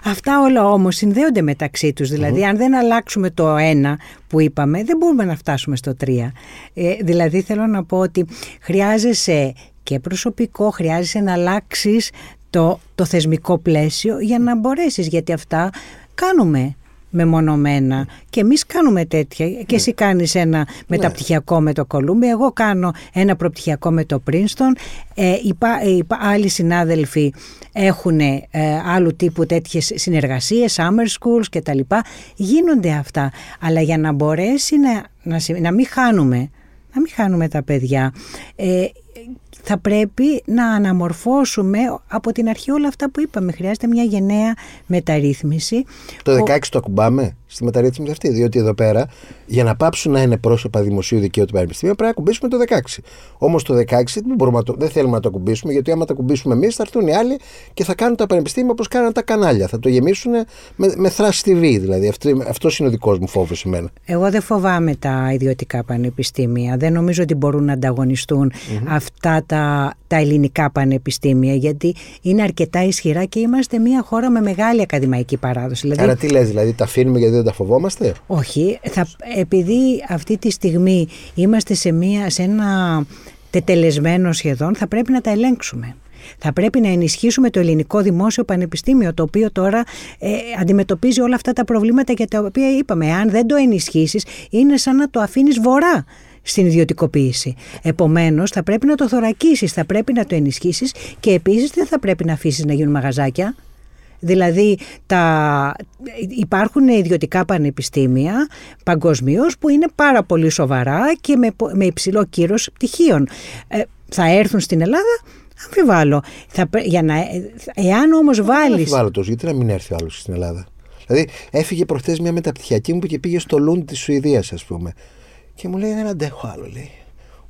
αυτά όλα όμως συνδέονται μεταξύ τους. Δηλαδή αν δεν αλλάξουμε το ένα που είπαμε δεν μπορούμε να φτάσουμε στο τρία. Ε, δηλαδή θέλω να πω ότι χρειάζεσαι και προσωπικό, χρειάζεσαι να αλλάξεις το, το θεσμικό πλαίσιο για να μπορέσεις γιατί αυτά κάνουμε μεμονωμένα. Και εμείς κάνουμε τέτοια. Και ναι. εσύ κάνεις ένα ναι. μεταπτυχιακό με το Κολούμπια, εγώ κάνω ένα προπτυχιακό με το Πρίνστον. Ε, οι, άλλοι συνάδελφοι έχουν ε, άλλου τύπου τέτοιες συνεργασίες, summer schools κτλ. Γίνονται αυτά. Αλλά για να μπορέσει να, να, να μην χάνουμε να μην χάνουμε τα παιδιά. Ε, θα πρέπει να αναμορφώσουμε από την αρχή όλα αυτά που είπαμε. Χρειάζεται μια γενναία μεταρρύθμιση. Το 16 το ακουμπάμε; Στη μεταρρύθμιση αυτή. Διότι εδώ πέρα, για να πάψουν να είναι πρόσωπα δημοσίου δικαίου του Πανεπιστημίου, πρέπει να ακουμπήσουμε το 16. Όμως το 16 δεν, μπορούμε το, δεν θέλουμε να το ακουμπήσουμε, γιατί άμα το ακουμπήσουμε εμείς, θα έρθουν οι άλλοι και θα κάνουν τα πανεπιστήμια όπως κάναν τα κανάλια. Θα το γεμίσουν με, με θράση TV, δηλαδή. Αυτός είναι ο δικός μου φόβος σημαίνει. Εγώ δεν φοβάμαι τα ιδιωτικά πανεπιστήμια. Δεν νομίζω ότι μπορούν να ανταγωνιστούν αυτά τα, τα ελληνικά πανεπιστήμια, γιατί είναι αρκετά ισχυρά και είμαστε μια χώρα με μεγάλη ακαδημαϊκή παράδοση. Δηλαδή... Άρα τι λες, δηλαδή τα αφήνουμε γιατί δεν τα φοβόμαστε; Όχι, θα, επειδή αυτή τη στιγμή είμαστε σε, μια, σε ένα τετελεσμένο σχεδόν, θα πρέπει να τα ελέγξουμε. Θα πρέπει να ενισχύσουμε το ελληνικό δημόσιο πανεπιστήμιο, το οποίο τώρα ε, αντιμετωπίζει όλα αυτά τα προβλήματα για τα οποία είπαμε. Αν δεν το ενισχύσεις, είναι σαν να το αφήνεις βορρά στην ιδιωτικοποίηση. Επομένως, θα πρέπει να το θωρακίσεις, θα πρέπει να το ενισχύσεις και επίσης δεν θα πρέπει να αφήσεις να γίνουν μαγαζάκια. Δηλαδή τα, υπάρχουν ιδιωτικά πανεπιστήμια παγκοσμίως που είναι πάρα πολύ σοβαρά και με, με υψηλό κύρος πτυχίων. Ε, θα έρθουν στην Ελλάδα, αμφιβάλλω. Θα, για να, εάν όμως βάλεις... Αμφιβάλλω τόσο, γιατί να μην έρθει ο άλλος στην Ελλάδα. Δηλαδή έφυγε προχθές μια μεταπτυχιακή μου που και πήγε στο Λούντ της Σουηδίας ας πούμε. Και μου λέει δεν αντέχω άλλο λέει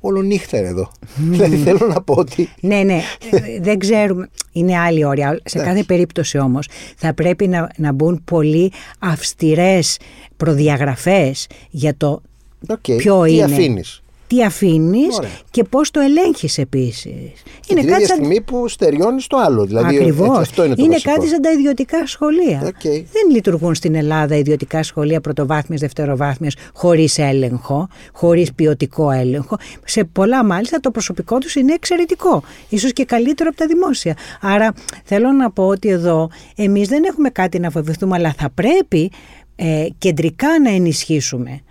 όλο νύχτα είναι εδώ. δηλαδή θέλω να πω ότι. ναι, ναι. [laughs] δεν ξέρουμε. Είναι άλλη όρια. Σε κάθε περίπτωση όμως θα πρέπει να, να μπουν πολύ αυστηρές προδιαγραφές για το okay. ποιο Τι είναι. αφήνεις τι αφήνεις και πώς το ελέγχεις επίσης. Είναι την κάτι ίδια σαν... στιγμή που στεριώνεις το άλλο. Δηλαδή, Ακριβώς. είναι, είναι κάτι σαν τα ιδιωτικά σχολεία. Okay. Δεν λειτουργούν στην Ελλάδα ιδιωτικά σχολεία πρωτοβάθμια, δευτεροβάθμια χωρίς έλεγχο, χωρίς ποιοτικό έλεγχο. Σε πολλά μάλιστα το προσωπικό τους είναι εξαιρετικό. ίσως και καλύτερο από τα δημόσια. Άρα θέλω να πω ότι εδώ εμείς δεν έχουμε κάτι να φοβηθούμε, αλλά θα πρέπει ε, κεντρικά να ενισχύσουμε ε,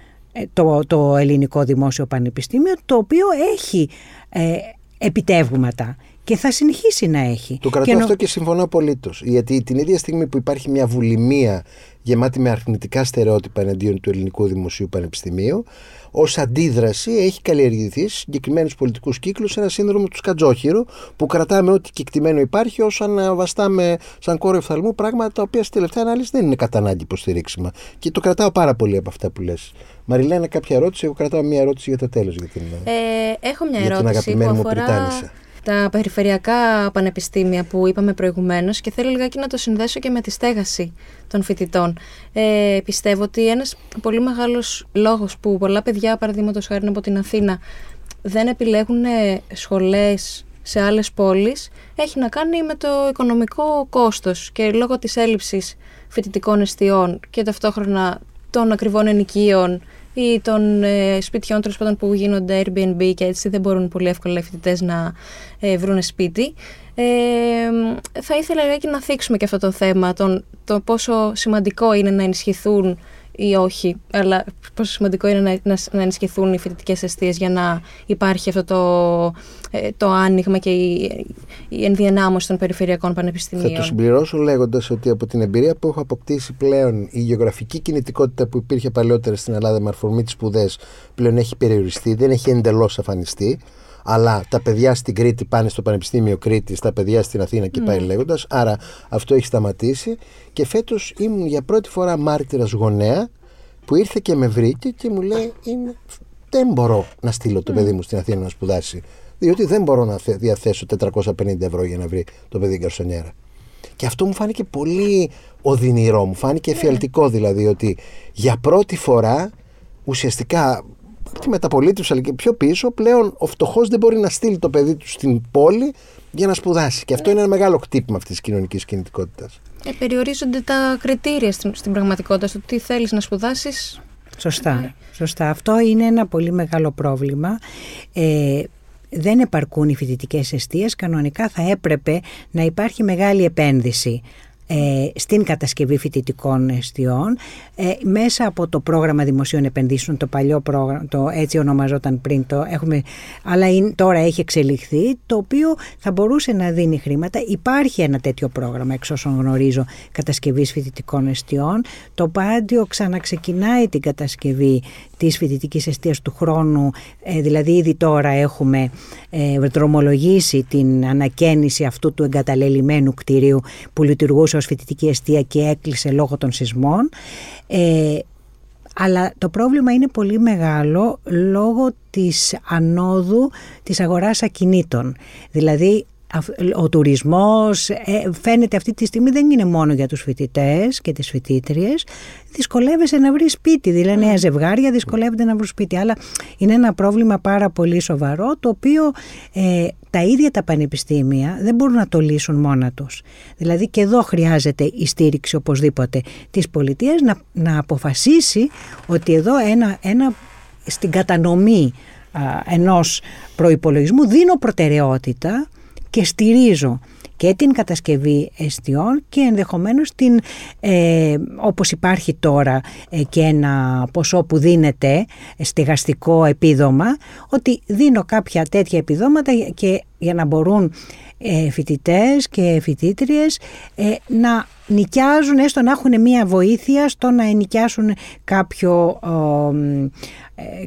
το, το ελληνικό δημόσιο πανεπιστήμιο το οποίο έχει ε, επιτεύγματα και θα συνεχίσει να έχει. Το κρατώ αυτό και συμφωνώ απολύτως. Γιατί την ίδια στιγμή που υπάρχει μια βουλημία γεμάτη με αρνητικά στερεότυπα εναντίον του ελληνικού δημοσίου πανεπιστημίου, ως αντίδραση έχει καλλιεργηθεί σε συγκεκριμένους πολιτικούς κύκλους ένα σύνδρομο του Σκατζόχυρου που κρατάμε ό,τι κεκτημένο υπάρχει ως αναβαστάμε σαν κόρο ευθαλμού πράγματα τα οποία στη τελευταία ανάλυση δεν είναι κατά ανάγκη υποστηρίξιμα. Και το κρατάω πάρα πολύ από αυτά που λες. Μαριλένα, κάποια ερώτηση; Εγώ κρατάω μια ερώτηση για το τέλος. Για την, ε, έχω μια ερώτηση. Για την αγαπημένη μου Πριτάνισσα τα περιφερειακά πανεπιστήμια που είπαμε προηγουμένως και θέλω λιγάκι να το συνδέσω και με τη στέγαση των φοιτητών. Ε, πιστεύω ότι ένας πολύ μεγάλος λόγος που πολλά παιδιά, παραδείγματος χάρη από την Αθήνα, δεν επιλέγουν σχολές σε άλλες πόλεις, έχει να κάνει με το οικονομικό κόστος και λόγω της έλλειψης φοιτητικών εστιών και ταυτόχρονα των ακριβών ενοικίων ή των ε, σπιτιών τέλος που γίνονται Airbnb και έτσι δεν μπορούν πολύ εύκολα οι φοιτητές να ε, βρουν σπίτι. Ε, θα ήθελα και να θίξουμε και αυτό το θέμα, τον, το πόσο σημαντικό είναι να ενισχυθούν ή όχι, αλλά πόσο σημαντικό είναι να, να, να ενισχυθούν οι φοιτητικές αιστείες για να υπάρχει αυτό το, ε, το άνοιγμα και η, η ενδιανάμωση των περιφερειακών πανεπιστημίων. Θα το συμπληρώσω λέγοντας ότι από την εμπειρία που έχω αποκτήσει πλέον η γεωγραφική κινητικότητα που υπήρχε παλαιότερα στην Ελλάδα με αφορμή τις σπουδές πλέον έχει περιοριστεί, δεν έχει εντελώς αφανιστεί αλλά τα παιδιά στην Κρήτη πάνε στο Πανεπιστήμιο Κρήτη, τα παιδιά στην Αθήνα και πάει ναι. λέγοντας. Άρα αυτό έχει σταματήσει. Και φέτος ήμουν για πρώτη φορά μάρτυρας γονέα που ήρθε και με βρήκε και μου λέει: είναι, Δεν μπορώ να στείλω το παιδί μου στην Αθήνα να σπουδάσει. Διότι δεν μπορώ να διαθέσω 450 ευρώ για να βρει το παιδί γκαρσονιέρα. Και αυτό μου φάνηκε πολύ οδυνηρό, μου φάνηκε εφιαλτικό δηλαδή ότι για πρώτη φορά ουσιαστικά τη μεταπολίτευση αλλά και πιο πίσω, πλέον ο φτωχός δεν μπορεί να στείλει το παιδί του στην πόλη για να σπουδάσει. Και αυτό είναι ένα μεγάλο χτύπημα αυτής της κοινωνικής κινητικότητας. Ε, περιορίζονται τα κριτήρια στην, στην πραγματικότητα, στο τι θέλεις να σπουδάσεις. Σωστά, σωστά. Αυτό είναι ένα πολύ μεγάλο πρόβλημα. Ε, δεν επαρκούν οι φοιτητικές αιστείες, κανονικά θα έπρεπε να υπάρχει μεγάλη επένδυση ε, στην κατασκευή φοιτητικών εστιών ε, μέσα από το πρόγραμμα δημοσίων επενδύσεων, το παλιό πρόγραμμα, το έτσι ονομαζόταν πριν, το έχουμε, αλλά τώρα έχει εξελιχθεί, το οποίο θα μπορούσε να δίνει χρήματα. Υπάρχει ένα τέτοιο πρόγραμμα, εξ όσων γνωρίζω, κατασκευής φοιτητικών εστιών. Το Πάντιο ξαναξεκινάει την κατασκευή της φοιτητικής εστίας του χρόνου, ε, δηλαδή ήδη τώρα έχουμε ε, δρομολογήσει την ανακαίνιση αυτού του εγκαταλελειμμένου κτηρίου που λειτουργούσε ως φοιτητική αιστεία και έκλεισε λόγω των σεισμών. Ε, αλλά το πρόβλημα είναι πολύ μεγάλο λόγω της ανόδου της αγοράς ακινήτων. Δηλαδή ο τουρισμός ε, φαίνεται αυτή τη στιγμή δεν είναι μόνο για τους φοιτητές και τις φοιτήτριες. Δυσκολεύεσαι να βρεις σπίτι δηλαδή νέα ζευγάρια δυσκολεύονται να βρουν σπίτι. Αλλά είναι ένα πρόβλημα πάρα πολύ σοβαρό το οποίο ε, τα ίδια τα πανεπιστήμια δεν μπορούν να το λύσουν μόνα τους. Δηλαδή και εδώ χρειάζεται η στήριξη οπωσδήποτε της πολιτείας να, να αποφασίσει ότι εδώ ένα, ένα στην κατανομή α, ενός προϋπολογισμού δίνω προτεραιότητα και στηρίζω και την κατασκευή εστιών και ενδεχομένως την, ε, όπως υπάρχει τώρα ε, και ένα ποσό που δίνεται στεγαστικό επίδομα, ότι δίνω κάποια τέτοια επιδόματα και για να μπορούν ε, φοιτητές και φοιτήτριες ε, να νοικιάζουν, έστω να έχουν μία βοήθεια στο να ενοικιάσουν κάποιο, ε,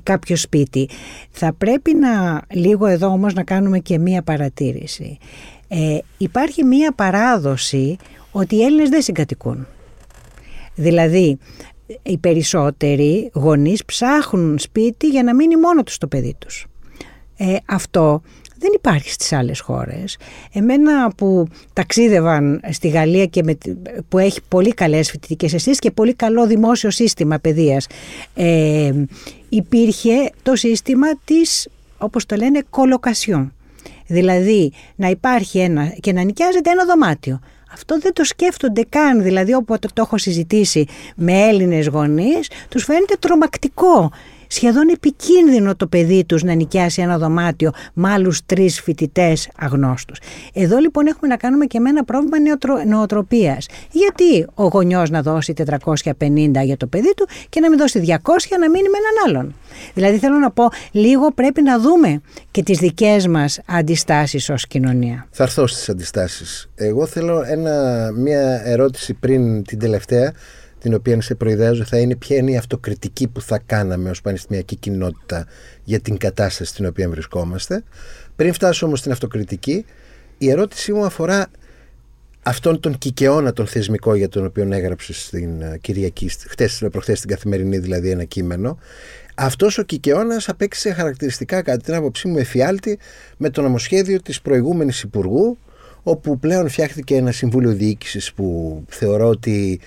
κάποιο σπίτι. Θα πρέπει να λίγο εδώ όμως να κάνουμε και μία παρατήρηση. Ε, υπάρχει μία παράδοση ότι οι Έλληνες δεν συγκατοικούν. Δηλαδή οι περισσότεροι γονείς ψάχνουν σπίτι για να μείνει μόνο τους το παιδί τους. Ε, αυτό δεν υπάρχει στις άλλες χώρες. Εμένα που ταξίδευαν στη Γαλλία και με, που έχει πολύ καλές φοιτητικές αισθήσεις και πολύ καλό δημόσιο σύστημα παιδείας ε, υπήρχε το σύστημα της όπως το λένε κολοκασιόν. Δηλαδή να υπάρχει ένα και να νοικιάζεται ένα δωμάτιο. Αυτό δεν το σκέφτονται καν, δηλαδή όποτε το έχω συζητήσει με Έλληνες γονείς, τους φαίνεται τρομακτικό σχεδόν επικίνδυνο το παιδί τους να νοικιάσει ένα δωμάτιο με άλλους τρεις φοιτητές αγνώστους. Εδώ λοιπόν έχουμε να κάνουμε και με ένα πρόβλημα νοοτροπίας. Γιατί ο γονιός να δώσει 450 για το παιδί του και να μην δώσει 200 να μείνει με έναν άλλον; Δηλαδή θέλω να πω λίγο πρέπει να δούμε και τις δικές μας αντιστάσεις ως κοινωνία. Θα έρθω στις αντιστάσεις. Εγώ θέλω ένα, μια ερώτηση πριν την τελευταία την οποία σε προειδέαζω θα είναι ποια είναι η αυτοκριτική που θα κάναμε ως πανεπιστημιακή κοινότητα για την κατάσταση στην οποία βρισκόμαστε. Πριν φτάσω όμως στην αυτοκριτική, η ερώτησή μου αφορά αυτόν τον κικαιώνα τον θεσμικό για τον οποίο έγραψες στην ε, Κυριακή, χτες, προχθές στην Καθημερινή δηλαδή ένα κείμενο. Αυτός ο κικαιώνας απέκτησε χαρακτηριστικά κατά την άποψή μου εφιάλτη με το νομοσχέδιο της προηγούμενης Υπουργού όπου πλέον φτιάχτηκε ένα συμβούλιο διοίκησης που θεωρώ ότι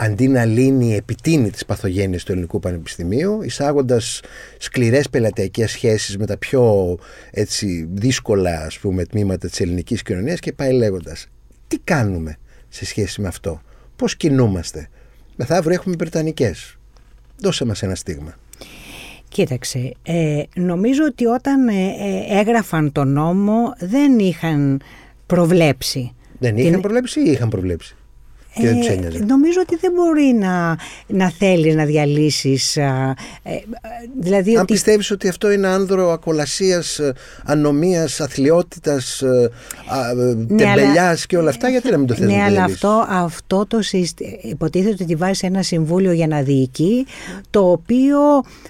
αντί να λύνει, επιτείνει τις παθογένειες του ελληνικού πανεπιστημίου, εισάγοντας σκληρές πελατειακές σχέσεις με τα πιο έτσι, δύσκολα ας πούμε, τμήματα της ελληνικής κοινωνίας και πάει λέγοντας. Τι κάνουμε σε σχέση με αυτό, πώς κινούμαστε; Μεθαύριο έχουμε Βρετανικές. Δώσε μας ένα στίγμα. Κοίταξε, ε, νομίζω ότι όταν ε, ε, έγραφαν τον νόμο δεν είχαν προβλέψει. Δεν είχαν προβλέψει ή είχαν προβλέψει; Ε, νομίζω ότι δεν μπορεί να, να θέλει να διαλύσεις ε, δηλαδή Αν ότι... πιστεύεις ότι αυτό είναι άνδρο ακολασίας, ε, ανομίας, αθλειότητας, ε, ναι, τεμπελιάς και όλα αυτά, γιατί να μην το θέλει Ναι, αλλά αυτό, αυτό το σύστημα, υποτίθεται ότι τη βάζει ένα συμβούλιο για να διοικεί, το οποίο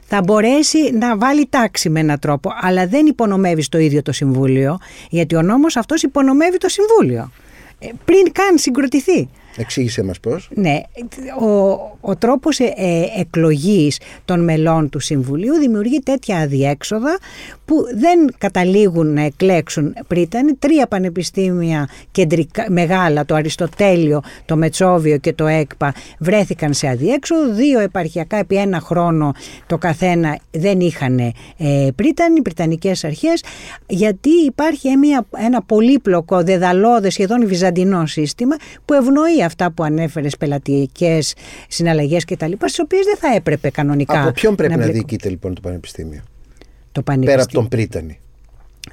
θα μπορέσει να βάλει τάξη με έναν τρόπο, αλλά δεν υπονομεύει το ίδιο το συμβούλιο, γιατί ο νόμος αυτός υπονομεύει το συμβούλιο πριν καν συγκροτηθεί. Εξήγησε μας πώς. Ναι, ο, ο τρόπος ε, ε, εκλογής των μελών του Συμβουλίου δημιουργεί τέτοια αδιέξοδα που δεν καταλήγουν να εκλέξουν πρίτανη. Τρία πανεπιστήμια κεντρικά, μεγάλα, το Αριστοτέλειο, το Μετσόβιο και το ΕΚΠΑ βρέθηκαν σε αδιέξοδο. Δύο επαρχιακά επί ένα χρόνο το καθένα δεν είχαν ε, πρίτανη, πριτανικές αρχές, γιατί υπάρχει μια, ένα πολύπλοκο, δεδαλώδες, σχεδόν βυζαντινό σύστημα που ευνοεί αυτά που ανέφερες, πελατειακές συναλλαγές κτλ., στις οποίες δεν θα έπρεπε κανονικά. Από ποιον πρέπει να, να διοικείται λοιπόν το Πανεπιστήμιο; Το πανεπιστήμιο. Πέρα από τον Πρίτανη.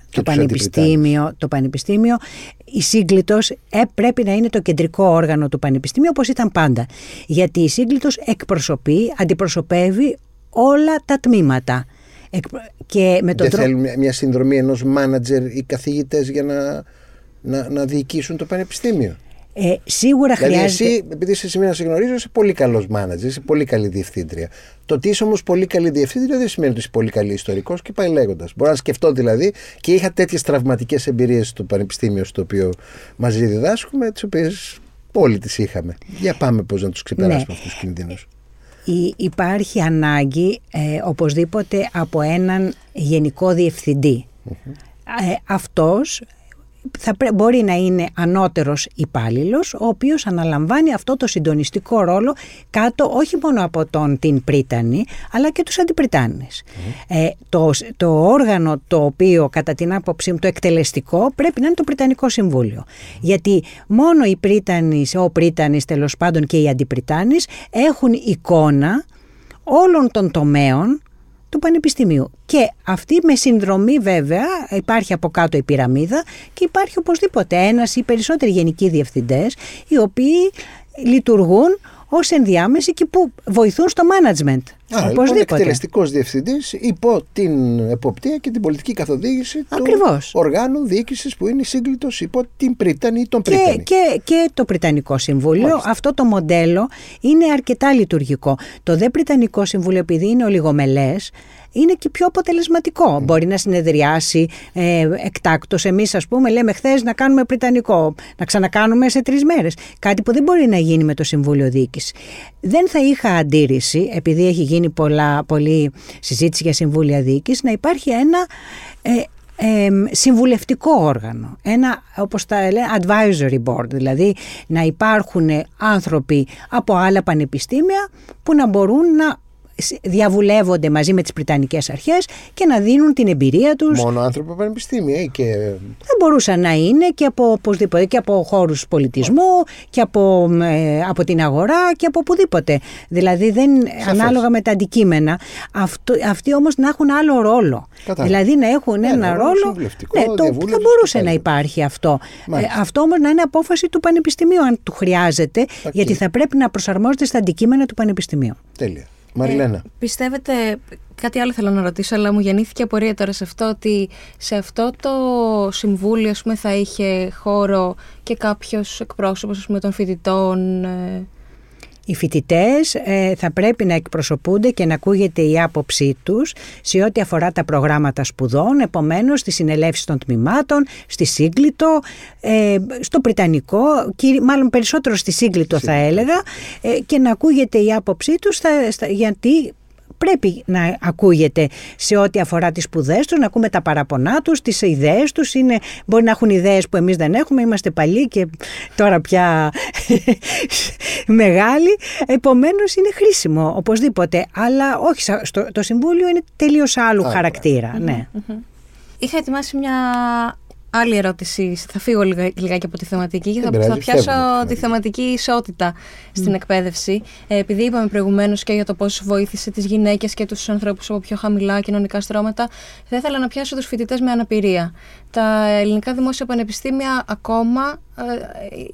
το πανεπιστήμιο, το πανεπιστήμιο, η σύγκλιτος ε, πρέπει να είναι το κεντρικό όργανο του πανεπιστήμιου όπως ήταν πάντα. Γιατί η σύγκλιτος εκπροσωπεί, αντιπροσωπεύει όλα τα τμήματα. Και με τον Δεν θέλουν μια συνδρομή ενός μάνατζερ ή καθηγητές για να, να, να διοικήσουν το πανεπιστήμιο; Ε, σίγουρα δηλαδή χρειάζεται. Εσύ, επειδή είσαι σήμερα σε γνωρίζω, είσαι πολύ καλός μάνατζερ, είσαι πολύ καλή διευθύντρια. Το ότι είσαι όμως πολύ καλή διευθύντρια δεν σημαίνει ότι είσαι πολύ καλή ιστορικός και πάει λέγοντας. Μπορώ να σκεφτώ δηλαδή και είχα τέτοιες τραυματικές εμπειρίες στο πανεπιστήμιο στο οποίο μαζί διδάσκουμε, τις οποίες όλοι τις είχαμε. Για πάμε πώς να τους ξεπεράσουμε ναι. αυτούς τους κινδύνους. Υπάρχει ανάγκη ε, οπωσδήποτε από έναν γενικό διευθυντή. Ε, αυτός θα μπορεί να είναι ανώτερος υπάλληλος, ο οποίος αναλαμβάνει αυτό το συντονιστικό ρόλο κάτω όχι μόνο από τον την Πρίτανη αλλά και τους αντιπριτάνες. Ε, το, το όργανο το οποίο κατά την άποψή μου το εκτελεστικό πρέπει να είναι το Πριτανικό Συμβούλιο. Γιατί μόνο οι Πρίτανης, ο Πρίτανης τέλος πάντων και οι αντιπριτάνες έχουν εικόνα όλων των τομέων του Πανεπιστημίου. Και αυτή με συνδρομή βέβαια, υπάρχει από κάτω η πυραμίδα και υπάρχει οπωσδήποτε ένας ή περισσότεροι γενικοί διευθυντές οι οποίοι λειτουργούν ως ενδιάμεση και που βοηθούν στο management. Άρα, λοιπόν, εκτελεστικός διευθυντής υπό την εποπτεία και την πολιτική καθοδήγηση Ακριβώς. του οργάνου διοίκησης που είναι σύγκλιτο υπό την Πρίτανη ή τον Πρίτανη. Και, και, και το Πριτανικό Συμβούλιο. Αυτό το μοντέλο είναι αρκετά λειτουργικό. Το δε Πριτανικό Συμβούλιο, επειδή είναι ολιγομελές, είναι και πιο αποτελεσματικό. Μπορεί να συνεδριάσει ε, εκτάκτως. Εμείς ας πούμε λέμε χθες να κάνουμε πριτανικό, να ξανακάνουμε σε τρεις μέρες. Κάτι που δεν μπορεί να γίνει με το Συμβούλιο Διοίκησης. Δεν θα είχα αντίρρηση, επειδή έχει γίνει πολλά, πολλή συζήτηση για Συμβούλια Διοίκησης, να υπάρχει ένα ε, ε, συμβουλευτικό όργανο, ένα όπως τα λένε advisory board, δηλαδή να υπάρχουν άνθρωποι από άλλα πανεπιστήμια που να μπορούν να διαβουλεύονται μαζί με τις Πριτανικές αρχές και να δίνουν την εμπειρία τους. Μόνο άνθρωποι από πανεπιστήμια και... Δεν μπορούσαν να είναι και από, οπωσδήποτε, και από χώρους πολιτισμού και από, ε, από την αγορά και από οπουδήποτε. Δηλαδή δεν, ανάλογα με τα αντικείμενα. Αυτό, αυτοί όμως να έχουν άλλο ρόλο. Δηλαδή να έχουν ναι, ένα ρόλο... Ναι, το, θα μπορούσε να υπάρχει αυτό. Ε, αυτό όμως να είναι απόφαση του Πανεπιστημίου αν του χρειάζεται γιατί θα πρέπει να προσαρμόζεται στα αντικείμενα του Πανεπιστημίου. Τέλεια. Μαριλένα. Ε, πιστεύετε, κάτι άλλο θέλω να ρωτήσω, αλλά μου γεννήθηκε απορία τώρα σε αυτό, ότι σε αυτό το συμβούλιο ας πούμε, θα είχε χώρο και κάποιος εκπρόσωπος πούμε, των φοιτητών, ε, οι φοιτητές ε, θα πρέπει να εκπροσωπούνται και να ακούγεται η άποψή τους σε ό,τι αφορά τα προγράμματα σπουδών, επομένως στη συνελεύση των τμήματων, στη Σύγκλιτο, ε, στο Πριτανικό, μάλλον περισσότερο στη Σύγκλιτο θα έλεγα, ε, και να ακούγεται η άποψή τους γιατί πρέπει να ακούγεται σε ό,τι αφορά τις σπουδές τους, να ακούμε τα παραπονά τους, τις ιδέες τους. Είναι, μπορεί να έχουν ιδέες που εμείς δεν έχουμε, είμαστε παλιοί και τώρα πια [laughs] μεγάλοι. Επομένως είναι χρήσιμο οπωσδήποτε, αλλά όχι, στο, το Συμβούλιο είναι τελείως άλλου χαρακτήρα. Ναι. Είχα ετοιμάσει μια άλλη ερώτηση. Θα φύγω λιγάκι από τη θεματική και θα, θα πιάσω τη θεματική ισότητα στην εκπαίδευση. Ε, επειδή είπαμε προηγουμένως και για το πώς βοήθησε τις γυναίκες και τους ανθρώπους από πιο χαμηλά κοινωνικά στρώματα, θα ήθελα να πιάσω τους φοιτητές με αναπηρία. Τα ελληνικά δημόσια πανεπιστήμια ακόμα ε,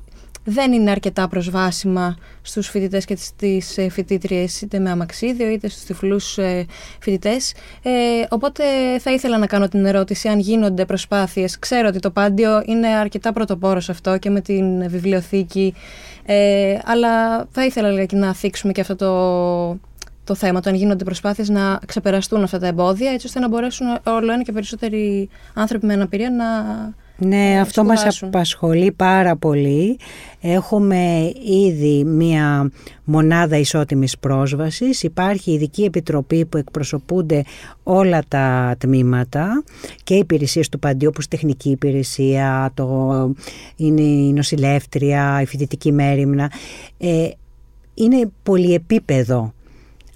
δεν είναι αρκετά προσβάσιμα στους φοιτητές και στις ε, φοιτήτριες είτε με αμαξίδιο είτε στους τυφλούς ε, φοιτητές. Ε, οπότε θα ήθελα να κάνω την ερώτηση αν γίνονται προσπάθειες. Ξέρω ότι το Πάντιο είναι αρκετά πρωτοπόρος αυτό και με την βιβλιοθήκη ε, αλλά θα ήθελα και να θίξουμε και αυτό το, το θέμα, το αν γίνονται προσπάθειες να ξεπεραστούν αυτά τα εμπόδια έτσι ώστε να μπορέσουν όλο ένα και περισσότεροι άνθρωποι με αναπηρία να ναι, αυτό μας απασχολεί πάρα πολύ. Έχουμε ήδη μία μονάδα ισότιμης πρόσβασης. Υπάρχει ειδική επιτροπή που εκπροσωπούνται όλα τα τμήματα και οι υπηρεσίες του Παντίου, όπως τεχνική υπηρεσία, το, είναι η νοσηλεύτρια, η φοιτητική μέρημνα. Ε, είναι πολυεπίπεδο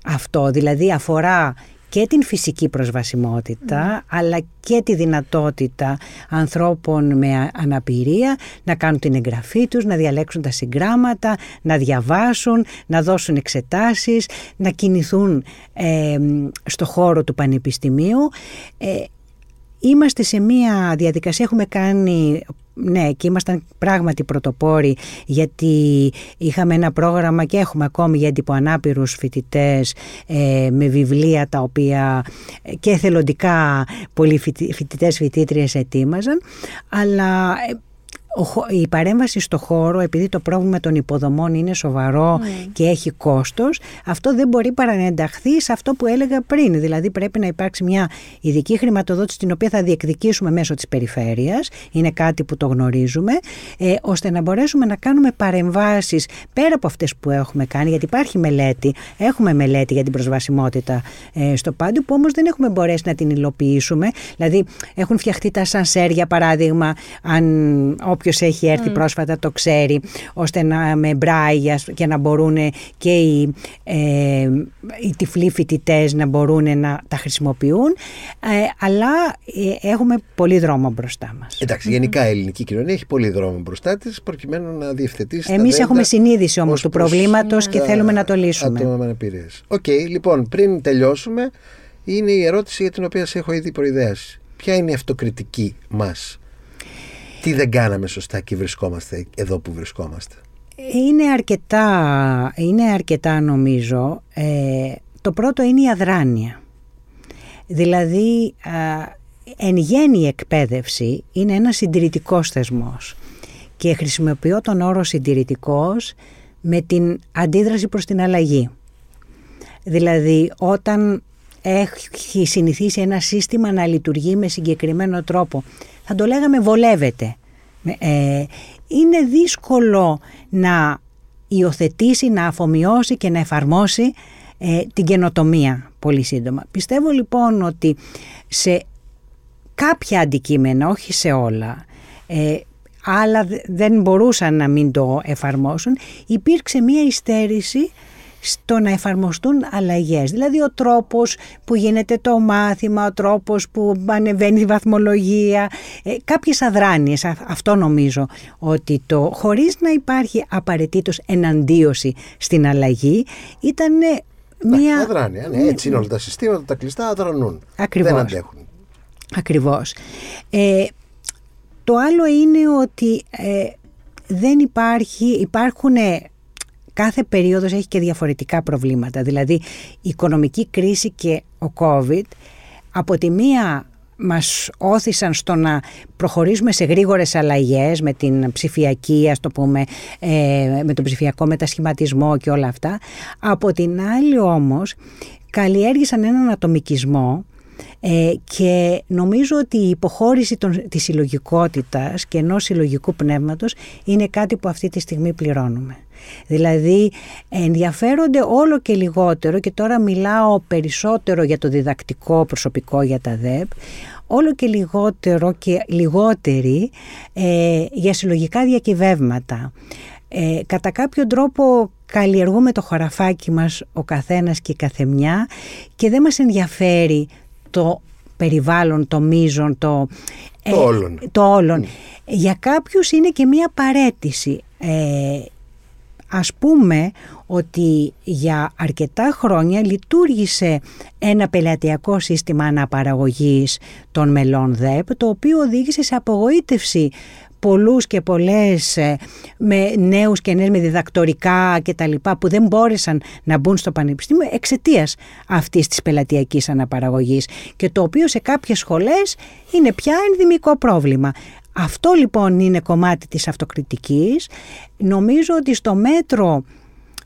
αυτό, δηλαδή αφορά και την φυσική προσβασιμότητα αλλά και τη δυνατότητα ανθρώπων με αναπηρία να κάνουν την εγγραφή τους, να διαλέξουν τα συγγράμματα, να διαβάσουν, να δώσουν εξετάσεις, να κινηθούν ε, στο χώρο του πανεπιστημίου. Ε, είμαστε σε μία διαδικασία, έχουμε κάνει ναι, και ήμασταν πράγματι πρωτοπόροι γιατί είχαμε ένα πρόγραμμα και έχουμε ακόμη για εντυπωανάπηρους φοιτητές ε, με βιβλία τα οποία και εθελοντικά πολλοί φοιτητές φοιτήτριες ετοίμαζαν αλλά ε, η παρέμβαση στο χώρο, επειδή το πρόβλημα των υποδομών είναι σοβαρό ναι. και έχει κόστος, αυτό δεν μπορεί παρά να ενταχθεί σε αυτό που έλεγα πριν. Δηλαδή πρέπει να υπάρξει μια ειδική χρηματοδότηση την οποία θα διεκδικήσουμε μέσω της περιφέρειας, είναι κάτι που το γνωρίζουμε, ε, ώστε να μπορέσουμε να κάνουμε παρεμβάσεις πέρα από αυτές που έχουμε κάνει, γιατί υπάρχει μελέτη, έχουμε μελέτη για την προσβασιμότητα ε, στο πάντου, που όμως δεν έχουμε μπορέσει να την υλοποιήσουμε. Δηλαδή έχουν φτιαχτεί τα σανσέρ για παράδειγμα, αν όποιος έχει έρθει πρόσφατα το ξέρει, ώστε να με μπράγια και να μπορούν και οι, ε, οι τυφλοί φοιτητές να μπορούν να τα χρησιμοποιούν. Ε, αλλά ε, έχουμε πολύ δρόμο μπροστά μας. Εντάξει, γενικά η ελληνική κοινωνία έχει πολύ δρόμο μπροστά της προκειμένου να διευθετήσει. Εμείς έχουμε συνείδηση όμως του προβλήματος και θέλουμε να το λύσουμε. Άτομα με OK, okay, λοιπόν, πριν τελειώσουμε, είναι η ερώτηση για την οποία σε έχω ήδη προϊδεάσει. Ποια είναι η αυτοκριτική μας τι δεν κάναμε σωστά και βρισκόμαστε εδώ που βρισκόμαστε; Είναι αρκετά, είναι αρκετά νομίζω. Ε, το πρώτο είναι η αδράνεια. Δηλαδή, εν γένει η εκπαίδευση είναι ένα συντηρητικός θεσμός και χρησιμοποιώ τον όρο συντηρητικός με την αντίδραση προς την αλλαγή. Δηλαδή, όταν έχει συνηθίσει ένα σύστημα να λειτουργεί με συγκεκριμένο τρόπο θα το λέγαμε βολεύεται. Ε, είναι δύσκολο να υιοθετήσει, να αφομοιώσει και να εφαρμόσει ε, την καινοτομία πολύ σύντομα. Πιστεύω λοιπόν ότι σε κάποια αντικείμενα, όχι σε όλα, ε, αλλά δεν μπορούσαν να μην το εφαρμόσουν, υπήρξε μία υστέρηση στο να εφαρμοστούν αλλαγές. Δηλαδή ο τρόπος που γίνεται το μάθημα, ο τρόπος που ανεβαίνει η βαθμολογία, ε, κάποιες αδράνειες. Αυτό νομίζω ότι το χωρίς να υπάρχει απαραίτητος εναντίωση στην αλλαγή ήταν μια... Αδράνεια, ναι, έτσι είναι όλα τα συστήματα, τα κλειστά αδρανούν. Ακριβώς. Δεν αντέχουν. Ακριβώς. Ε, το άλλο είναι ότι ε, δεν υπάρχει, υπάρχουν κάθε περίοδος έχει και διαφορετικά προβλήματα. Δηλαδή η οικονομική κρίση και ο COVID από τη μία μας όθησαν στο να προχωρήσουμε σε γρήγορες αλλαγές με την ψηφιακή, ας το πούμε, ε, με τον ψηφιακό μετασχηματισμό και όλα αυτά. Από την άλλη όμως καλλιέργησαν έναν ατομικισμό ε, και νομίζω ότι η υποχώρηση των, της συλλογικότητας και ενός συλλογικού πνεύματος είναι κάτι που αυτή τη στιγμή πληρώνουμε. Δηλαδή ενδιαφέρονται όλο και λιγότερο και τώρα μιλάω περισσότερο για το διδακτικό προσωπικό για τα ΔΕΠ όλο και λιγότερο και λιγότεροι ε, για συλλογικά διακυβεύματα. Ε, κατά κάποιο τρόπο καλλιεργούμε το χωραφάκι μας ο καθένας και η καθεμιά και δεν μας ενδιαφέρει το περιβάλλον, το μείζον, το, το όλον. Το όλον. Ναι. Για κάποιους είναι και μία παρέτηση. Ε, Ας πούμε ότι για αρκετά χρόνια λειτουργήσε ένα πελατειακό σύστημα αναπαραγωγής των μελών ΔΕΠ το οποίο οδήγησε σε απογοήτευση πολλούς και πολλές ε, με νέους και νέες με διδακτορικά και τα λοιπά που δεν μπόρεσαν να μπουν στο πανεπιστήμιο εξαιτίας αυτής της πελατειακής αναπαραγωγής και το οποίο σε κάποιες σχολές είναι πια ενδημικό πρόβλημα. Αυτό λοιπόν είναι κομμάτι της αυτοκριτικής. Νομίζω ότι στο μέτρο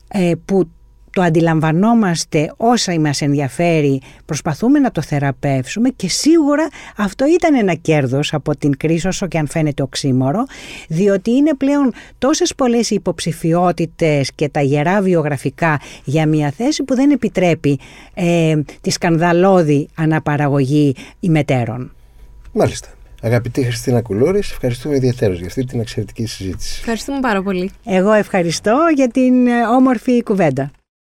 ε, που το αντιλαμβανόμαστε όσα μας ενδιαφέρει, προσπαθούμε να το θεραπεύσουμε και σίγουρα αυτό ήταν ένα κέρδος από την κρίση όσο και αν φαίνεται οξύμορο, διότι είναι πλέον τόσες πολλές υποψηφιότητες και τα γερά βιογραφικά για μια θέση που δεν επιτρέπει ε, τη σκανδαλώδη αναπαραγωγή ημετέρων. Μάλιστα. Αγαπητή Χριστίνα Κουλούρης, ευχαριστούμε ιδιαίτερα για αυτή την εξαιρετική συζήτηση. Ευχαριστούμε πάρα πολύ. Εγώ ευχαριστώ για την ε, όμορφη κουβέντα.